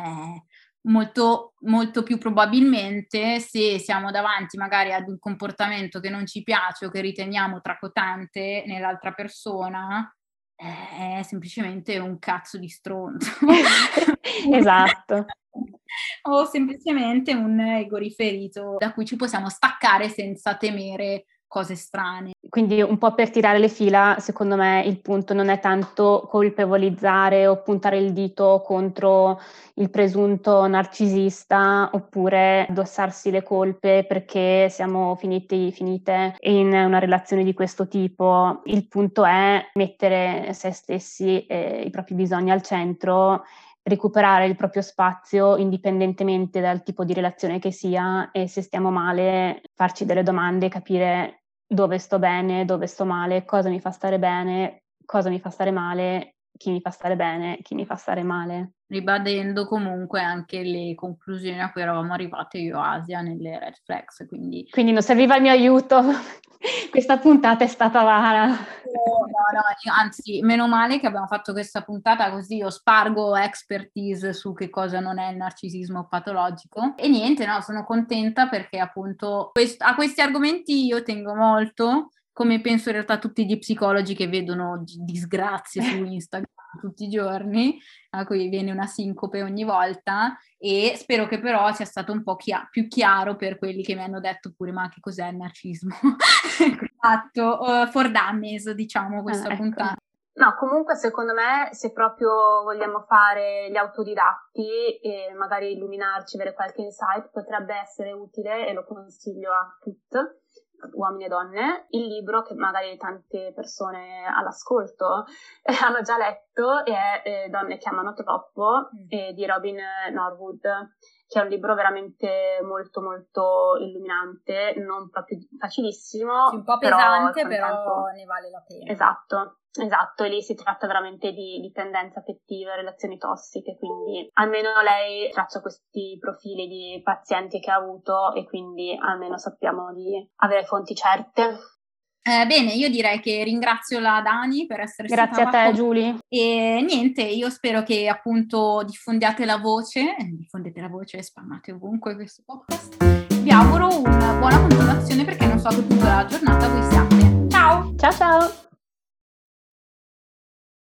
molto, molto più probabilmente se siamo davanti magari ad un comportamento che non ci piace o che riteniamo tracotante nell'altra persona, è semplicemente un cazzo di stronzo. <laughs> <laughs> esatto. o semplicemente un ego riferito da cui ci possiamo staccare senza temere cose strane. Quindi un po' per tirare le fila, secondo me il punto non è tanto colpevolizzare o puntare il dito contro il presunto narcisista oppure addossarsi le colpe perché siamo finiti, finite in una relazione di questo tipo. Il punto è mettere se stessi e i propri bisogni al centro recuperare il proprio spazio indipendentemente dal tipo di relazione che sia e se stiamo male farci delle domande, capire dove sto bene, dove sto male, cosa mi fa stare bene, cosa mi fa stare male, chi mi fa stare bene, chi mi fa stare male. Ribadendo comunque anche le conclusioni a cui eravamo arrivate io Asia nelle red flags. Quindi, quindi non serviva il mio aiuto. <laughs> questa puntata è stata vara. No, no, anzi, meno male che abbiamo fatto questa puntata così io spargo expertise su che cosa non è il narcisismo patologico. E niente, no, sono contenta perché appunto quest- a questi argomenti io tengo molto come penso in realtà tutti gli psicologi che vedono disgrazie su <laughs> Instagram tutti i giorni, a cui viene una sincope ogni volta e spero che però sia stato un po' chia- più chiaro per quelli che mi hanno detto pure ma che cos'è il narcismo? <laughs> Esatto, uh, for dummies diciamo questa ah, ecco. puntata. No, comunque secondo me se proprio vogliamo fare gli autodidatti e magari illuminarci, avere qualche insight, potrebbe essere utile e lo consiglio a tutti uomini e donne, il libro che magari tante persone all'ascolto eh, hanno già letto è eh, Donne che amano troppo mm. eh, di Robin Norwood, che è un libro veramente molto molto illuminante, non proprio facilissimo. un po' pesante, però, però ne vale la pena. Esatto. Esatto, e lì si tratta veramente di dipendenza affettiva, relazioni tossiche, quindi almeno lei traccia questi profili di pazienti che ha avuto e quindi almeno sappiamo di avere fonti certe. Eh, bene, io direi che ringrazio la Dani per essere Grazie stata Grazie a te, Giulia. E niente, io spero che appunto diffondiate la voce, eh, diffondete la voce e spammate ovunque questo podcast. Vi auguro una buona continuazione perché non so a che punto della giornata voi siate. Ciao! Ciao ciao!